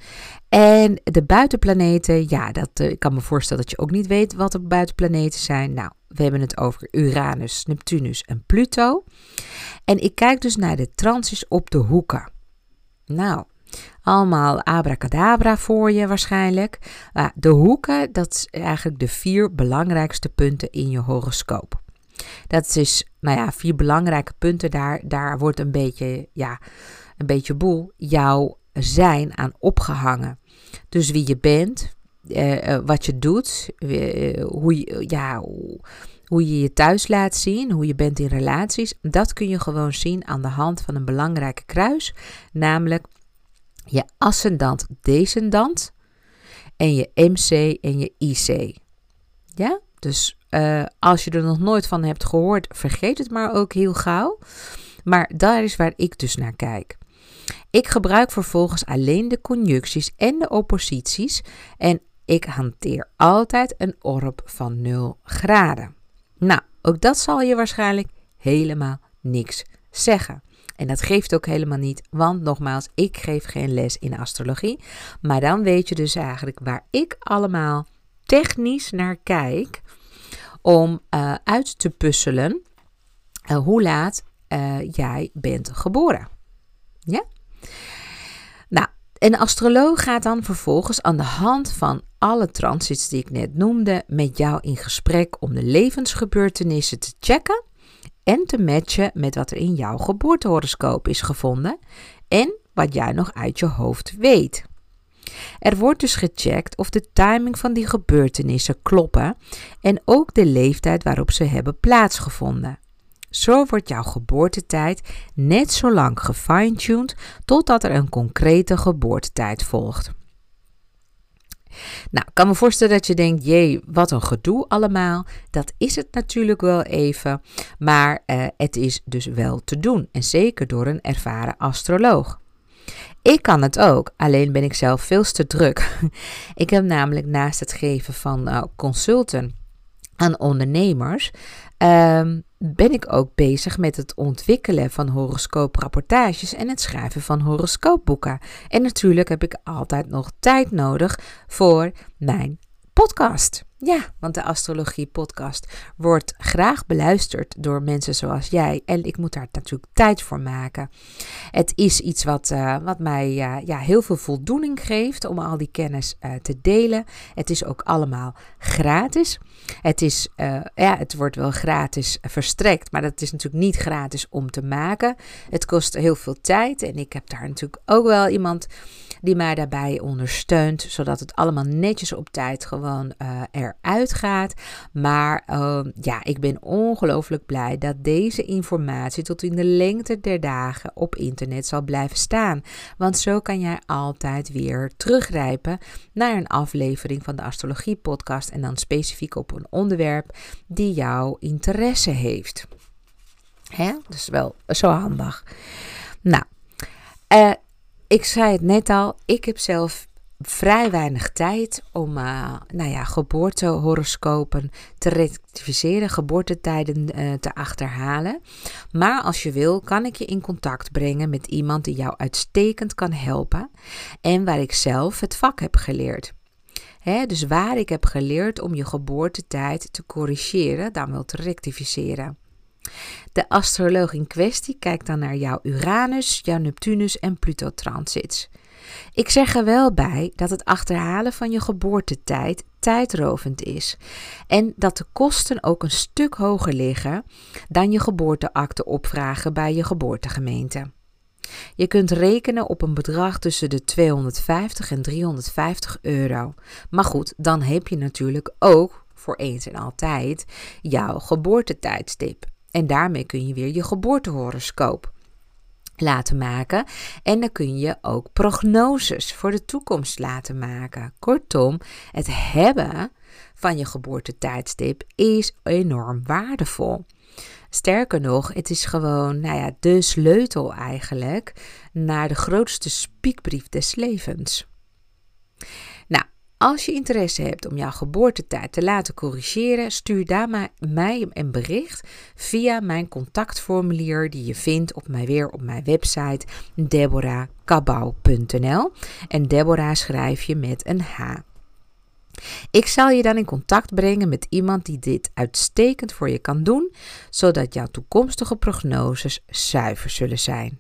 En de buitenplaneten, ja, dat, uh, ik kan me voorstellen dat je ook niet weet wat de buitenplaneten zijn. Nou, we hebben het over Uranus, Neptunus en Pluto. En ik kijk dus naar de transits op de hoeken. Nou, Allemaal abracadabra voor je waarschijnlijk. De hoeken, dat is eigenlijk de vier belangrijkste punten in je horoscoop. Dat is, nou ja, vier belangrijke punten. Daar, daar wordt een beetje, ja, een beetje boel jouw zijn aan opgehangen. Dus wie je bent, uh, wat je doet, uh, hoe, je, ja, hoe je je thuis laat zien, hoe je bent in relaties, dat kun je gewoon zien aan de hand van een belangrijke kruis, namelijk je ascendant descendant en je MC en je IC. Ja, dus uh, als je er nog nooit van hebt gehoord, vergeet het maar ook heel gauw. Maar daar is waar ik dus naar kijk. Ik gebruik vervolgens alleen de conjuncties en de opposities en ik hanteer altijd een orb van 0 graden. Nou, ook dat zal je waarschijnlijk helemaal niks zeggen. En dat geeft ook helemaal niet, want nogmaals, ik geef geen les in astrologie. Maar dan weet je dus eigenlijk waar ik allemaal technisch naar kijk om uh, uit te puzzelen uh, hoe laat uh, jij bent geboren. Ja? Nou, een astroloog gaat dan vervolgens aan de hand van alle transits die ik net noemde met jou in gesprek om de levensgebeurtenissen te checken en te matchen met wat er in jouw geboortehoroscoop is gevonden en wat jij nog uit je hoofd weet. Er wordt dus gecheckt of de timing van die gebeurtenissen kloppen en ook de leeftijd waarop ze hebben plaatsgevonden. Zo wordt jouw geboortetijd net zo lang gefine-tuned totdat er een concrete geboortetijd volgt. Nou, ik kan me voorstellen dat je denkt, jee, wat een gedoe allemaal. Dat is het natuurlijk wel even, maar uh, het is dus wel te doen. En zeker door een ervaren astroloog. Ik kan het ook, alleen ben ik zelf veel te druk. ik heb namelijk naast het geven van uh, consulten aan ondernemers, um, ben ik ook bezig met het ontwikkelen van horoscooprapportages en het schrijven van horoscoopboeken. En natuurlijk heb ik altijd nog tijd nodig voor mijn podcast. Ja, want de Astrologie Podcast wordt graag beluisterd door mensen zoals jij. En ik moet daar natuurlijk tijd voor maken. Het is iets wat, uh, wat mij uh, ja, heel veel voldoening geeft om al die kennis uh, te delen. Het is ook allemaal gratis. Het, is, ja, het wordt wel gratis verstrekt, maar dat is natuurlijk niet gratis om te maken. Het kost heel veel tijd en ik heb daar natuurlijk ook wel iemand die mij daarbij ondersteunt, zodat het allemaal netjes op tijd gewoon uh, eruit gaat. Maar uh, ja, ik ben ongelooflijk blij dat deze informatie tot in de lengte der dagen op internet zal blijven staan. Want zo kan jij altijd weer teruggrijpen naar een aflevering van de Astrologie Podcast en dan specifiek op een onderwerp die jouw interesse heeft. Hè? Dus wel zo handig. Nou, uh, ik zei het net al, ik heb zelf vrij weinig tijd om uh, nou ja, geboortehoroscopen te rectificeren, geboortetijden uh, te achterhalen. Maar als je wil, kan ik je in contact brengen met iemand die jou uitstekend kan helpen en waar ik zelf het vak heb geleerd. Dus waar ik heb geleerd om je geboortetijd te corrigeren, dan wel te rectificeren. De astroloog in kwestie kijkt dan naar jouw Uranus, jouw Neptunus en Pluto transits. Ik zeg er wel bij dat het achterhalen van je geboortetijd tijdrovend is en dat de kosten ook een stuk hoger liggen dan je geboorteakte opvragen bij je geboortegemeente. Je kunt rekenen op een bedrag tussen de 250 en 350 euro. Maar goed, dan heb je natuurlijk ook voor eens en altijd jouw geboortetijdstip. En daarmee kun je weer je geboortehoroscoop laten maken. En dan kun je ook prognoses voor de toekomst laten maken. Kortom, het hebben van je geboortetijdstip is enorm waardevol. Sterker nog, het is gewoon, nou ja, de sleutel eigenlijk naar de grootste spiekbrief des levens. Als je interesse hebt om jouw geboortetijd te laten corrigeren, stuur daar mij een bericht via mijn contactformulier die je vindt op mij weer op mijn website deborahkabau.nl en Deborah schrijf je met een H. Ik zal je dan in contact brengen met iemand die dit uitstekend voor je kan doen, zodat jouw toekomstige prognoses zuiver zullen zijn.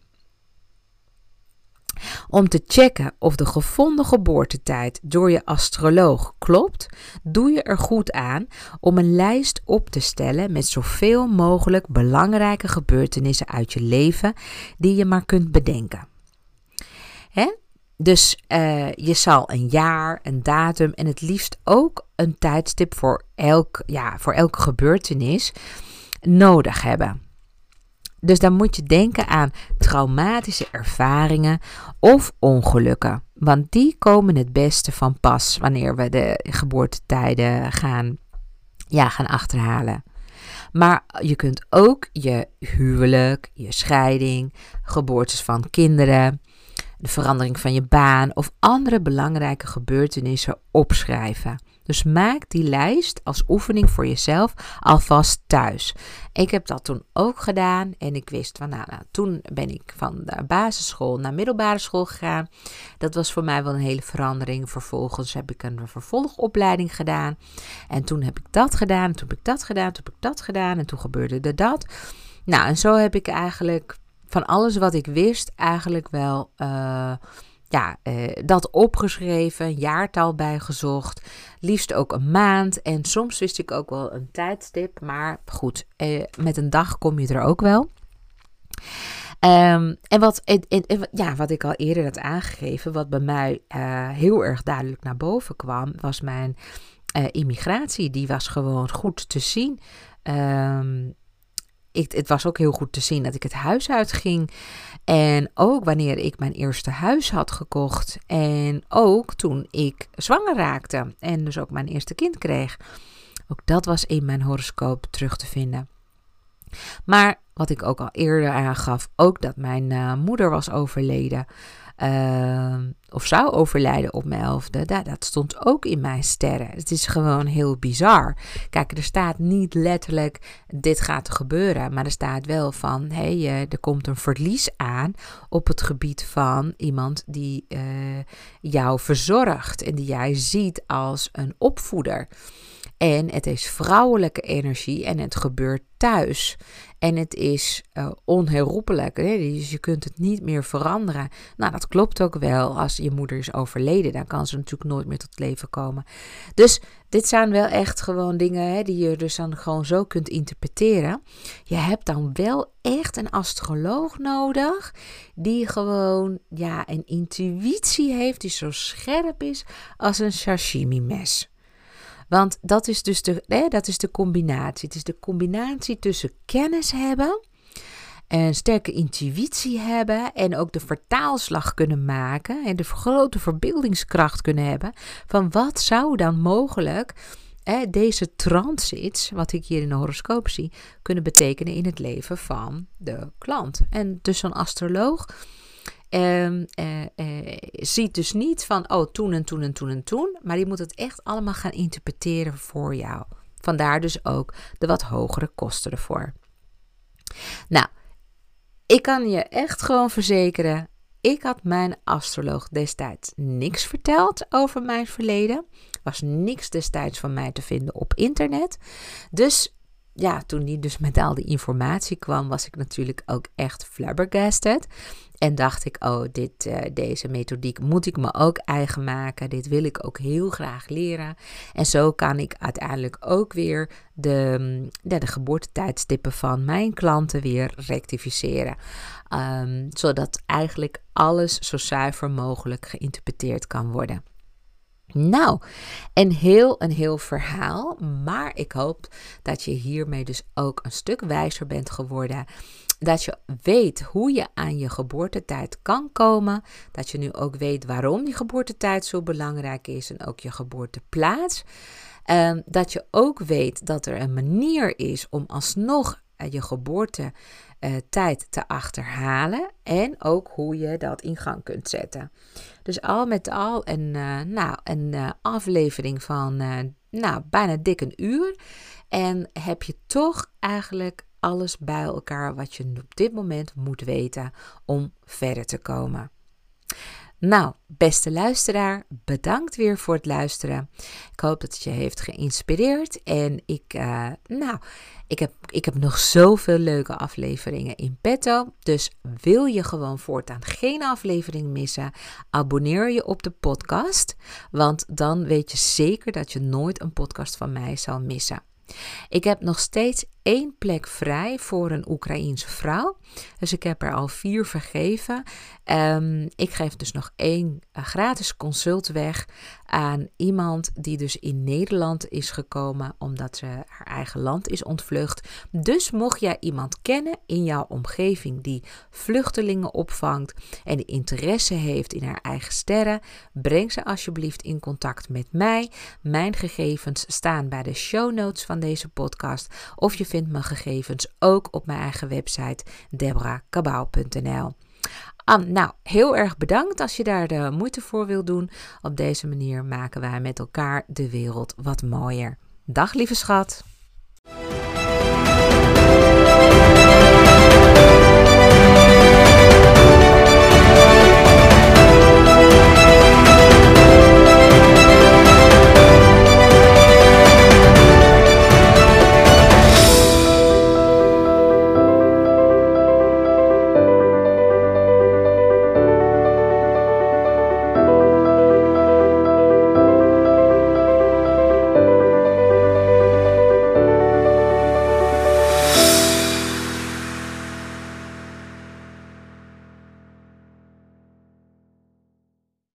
Om te checken of de gevonden geboortetijd door je astroloog klopt, doe je er goed aan om een lijst op te stellen met zoveel mogelijk belangrijke gebeurtenissen uit je leven die je maar kunt bedenken. Hè? Dus uh, je zal een jaar, een datum en het liefst ook een tijdstip voor, elk, ja, voor elke gebeurtenis nodig hebben. Dus dan moet je denken aan traumatische ervaringen of ongelukken. Want die komen het beste van pas wanneer we de geboortetijden gaan, ja, gaan achterhalen. Maar je kunt ook je huwelijk, je scheiding, geboortes van kinderen, de verandering van je baan of andere belangrijke gebeurtenissen opschrijven. Dus maak die lijst als oefening voor jezelf alvast thuis. Ik heb dat toen ook gedaan en ik wist van, nou, nou, toen ben ik van de basisschool naar middelbare school gegaan. Dat was voor mij wel een hele verandering. Vervolgens heb ik een vervolgopleiding gedaan en toen heb ik dat gedaan, toen heb ik dat gedaan, toen heb ik dat gedaan en toen gebeurde er dat. Nou, en zo heb ik eigenlijk van alles wat ik wist eigenlijk wel... Uh, ja, eh, dat opgeschreven, jaartal bijgezocht, liefst ook een maand en soms wist ik ook wel een tijdstip, maar goed, eh, met een dag kom je er ook wel. Um, en wat, ja, wat ik al eerder had aangegeven, wat bij mij heel erg duidelijk naar boven kwam, was mijn immigratie. Die was gewoon goed te zien. Um, ik, het was ook heel goed te zien dat ik het huis uitging. En ook wanneer ik mijn eerste huis had gekocht. En ook toen ik zwanger raakte. En dus ook mijn eerste kind kreeg. Ook dat was in mijn horoscoop terug te vinden. Maar wat ik ook al eerder aangaf, ook dat mijn uh, moeder was overleden. Uh, of zou overlijden op mijn elfde. Dat, dat stond ook in mijn sterren. Het is gewoon heel bizar. Kijk, er staat niet letterlijk: dit gaat gebeuren. Maar er staat wel van: hé, hey, er komt een verlies aan op het gebied van iemand die uh, jou verzorgt en die jij ziet als een opvoeder. En het is vrouwelijke energie en het gebeurt thuis. En het is uh, onherroepelijk. Hè? Dus je kunt het niet meer veranderen. Nou, dat klopt ook wel. Als je moeder is overleden, dan kan ze natuurlijk nooit meer tot leven komen. Dus dit zijn wel echt gewoon dingen hè, die je dus dan gewoon zo kunt interpreteren. Je hebt dan wel echt een astroloog nodig. Die gewoon ja, een intuïtie heeft. Die zo scherp is als een sashimi mes. Want dat is dus de, hè, dat is de combinatie. Het is de combinatie tussen kennis hebben, een sterke intuïtie hebben en ook de vertaalslag kunnen maken en de grote verbeeldingskracht kunnen hebben van wat zou dan mogelijk deze transits, wat ik hier in de horoscoop zie, kunnen betekenen in het leven van de klant. En dus een astroloog Uh, ziet dus niet van, oh, toen en toen en toen en toen. Maar die moet het echt allemaal gaan interpreteren voor jou. Vandaar dus ook de wat hogere kosten ervoor. Nou, ik kan je echt gewoon verzekeren. Ik had mijn astroloog destijds niks verteld over mijn verleden. Was niks destijds van mij te vinden op internet. Dus ja, toen die dus met al die informatie kwam, was ik natuurlijk ook echt flabbergasted. En dacht ik, oh, dit, uh, deze methodiek moet ik me ook eigen maken. Dit wil ik ook heel graag leren. En zo kan ik uiteindelijk ook weer de, mm, de, geboortetijdstippen van mijn klanten weer rectificeren. Um, zodat eigenlijk alles zo zuiver mogelijk geïnterpreteerd kan worden. Nou, een heel, een heel verhaal. Maar ik hoop dat je hiermee dus ook een stuk wijzer bent geworden. Dat je weet hoe je aan je geboortetijd kan komen. Dat je nu ook weet waarom die geboortetijd zo belangrijk is en ook je geboorteplaats. Um, dat je ook weet dat er een manier is om alsnog uh, je geboorte uh, tijd te achterhalen en ook hoe je dat in gang kunt zetten. Dus al met al een, uh, nou, een uh, aflevering van nou, bijna dik een uur. En heb je toch eigenlijk alles bij elkaar wat je op dit moment moet weten om verder te komen. Nou, beste luisteraar, bedankt weer voor het luisteren. Ik hoop dat het je heeft geïnspireerd. En ik, uh, nou, ik heb, ik heb nog zoveel leuke afleveringen in petto. Dus wil je gewoon voortaan geen aflevering missen, abonneer je op de podcast. Want dan weet je zeker dat je nooit een podcast van mij zal missen. Ik heb nog steeds één plek vrij voor een Oekraïense vrouw. Dus ik heb er al vier vergeven. Um, ik geef dus nog één uh, gratis consult weg aan iemand die dus in Nederland is gekomen omdat ze haar eigen land is ontvlucht. Dus mocht jij iemand kennen in jouw omgeving die vluchtelingen opvangt en interesse heeft in haar eigen sterren, breng ze alsjeblieft in contact met mij. Mijn gegevens staan bij de show notes van deze podcast of je vindt mijn gegevens ook op mijn eigen website debrakabau.nl. Um, nou, heel erg bedankt als je daar de moeite voor wilt doen. Op deze manier maken wij met elkaar de wereld wat mooier. Dag lieve schat.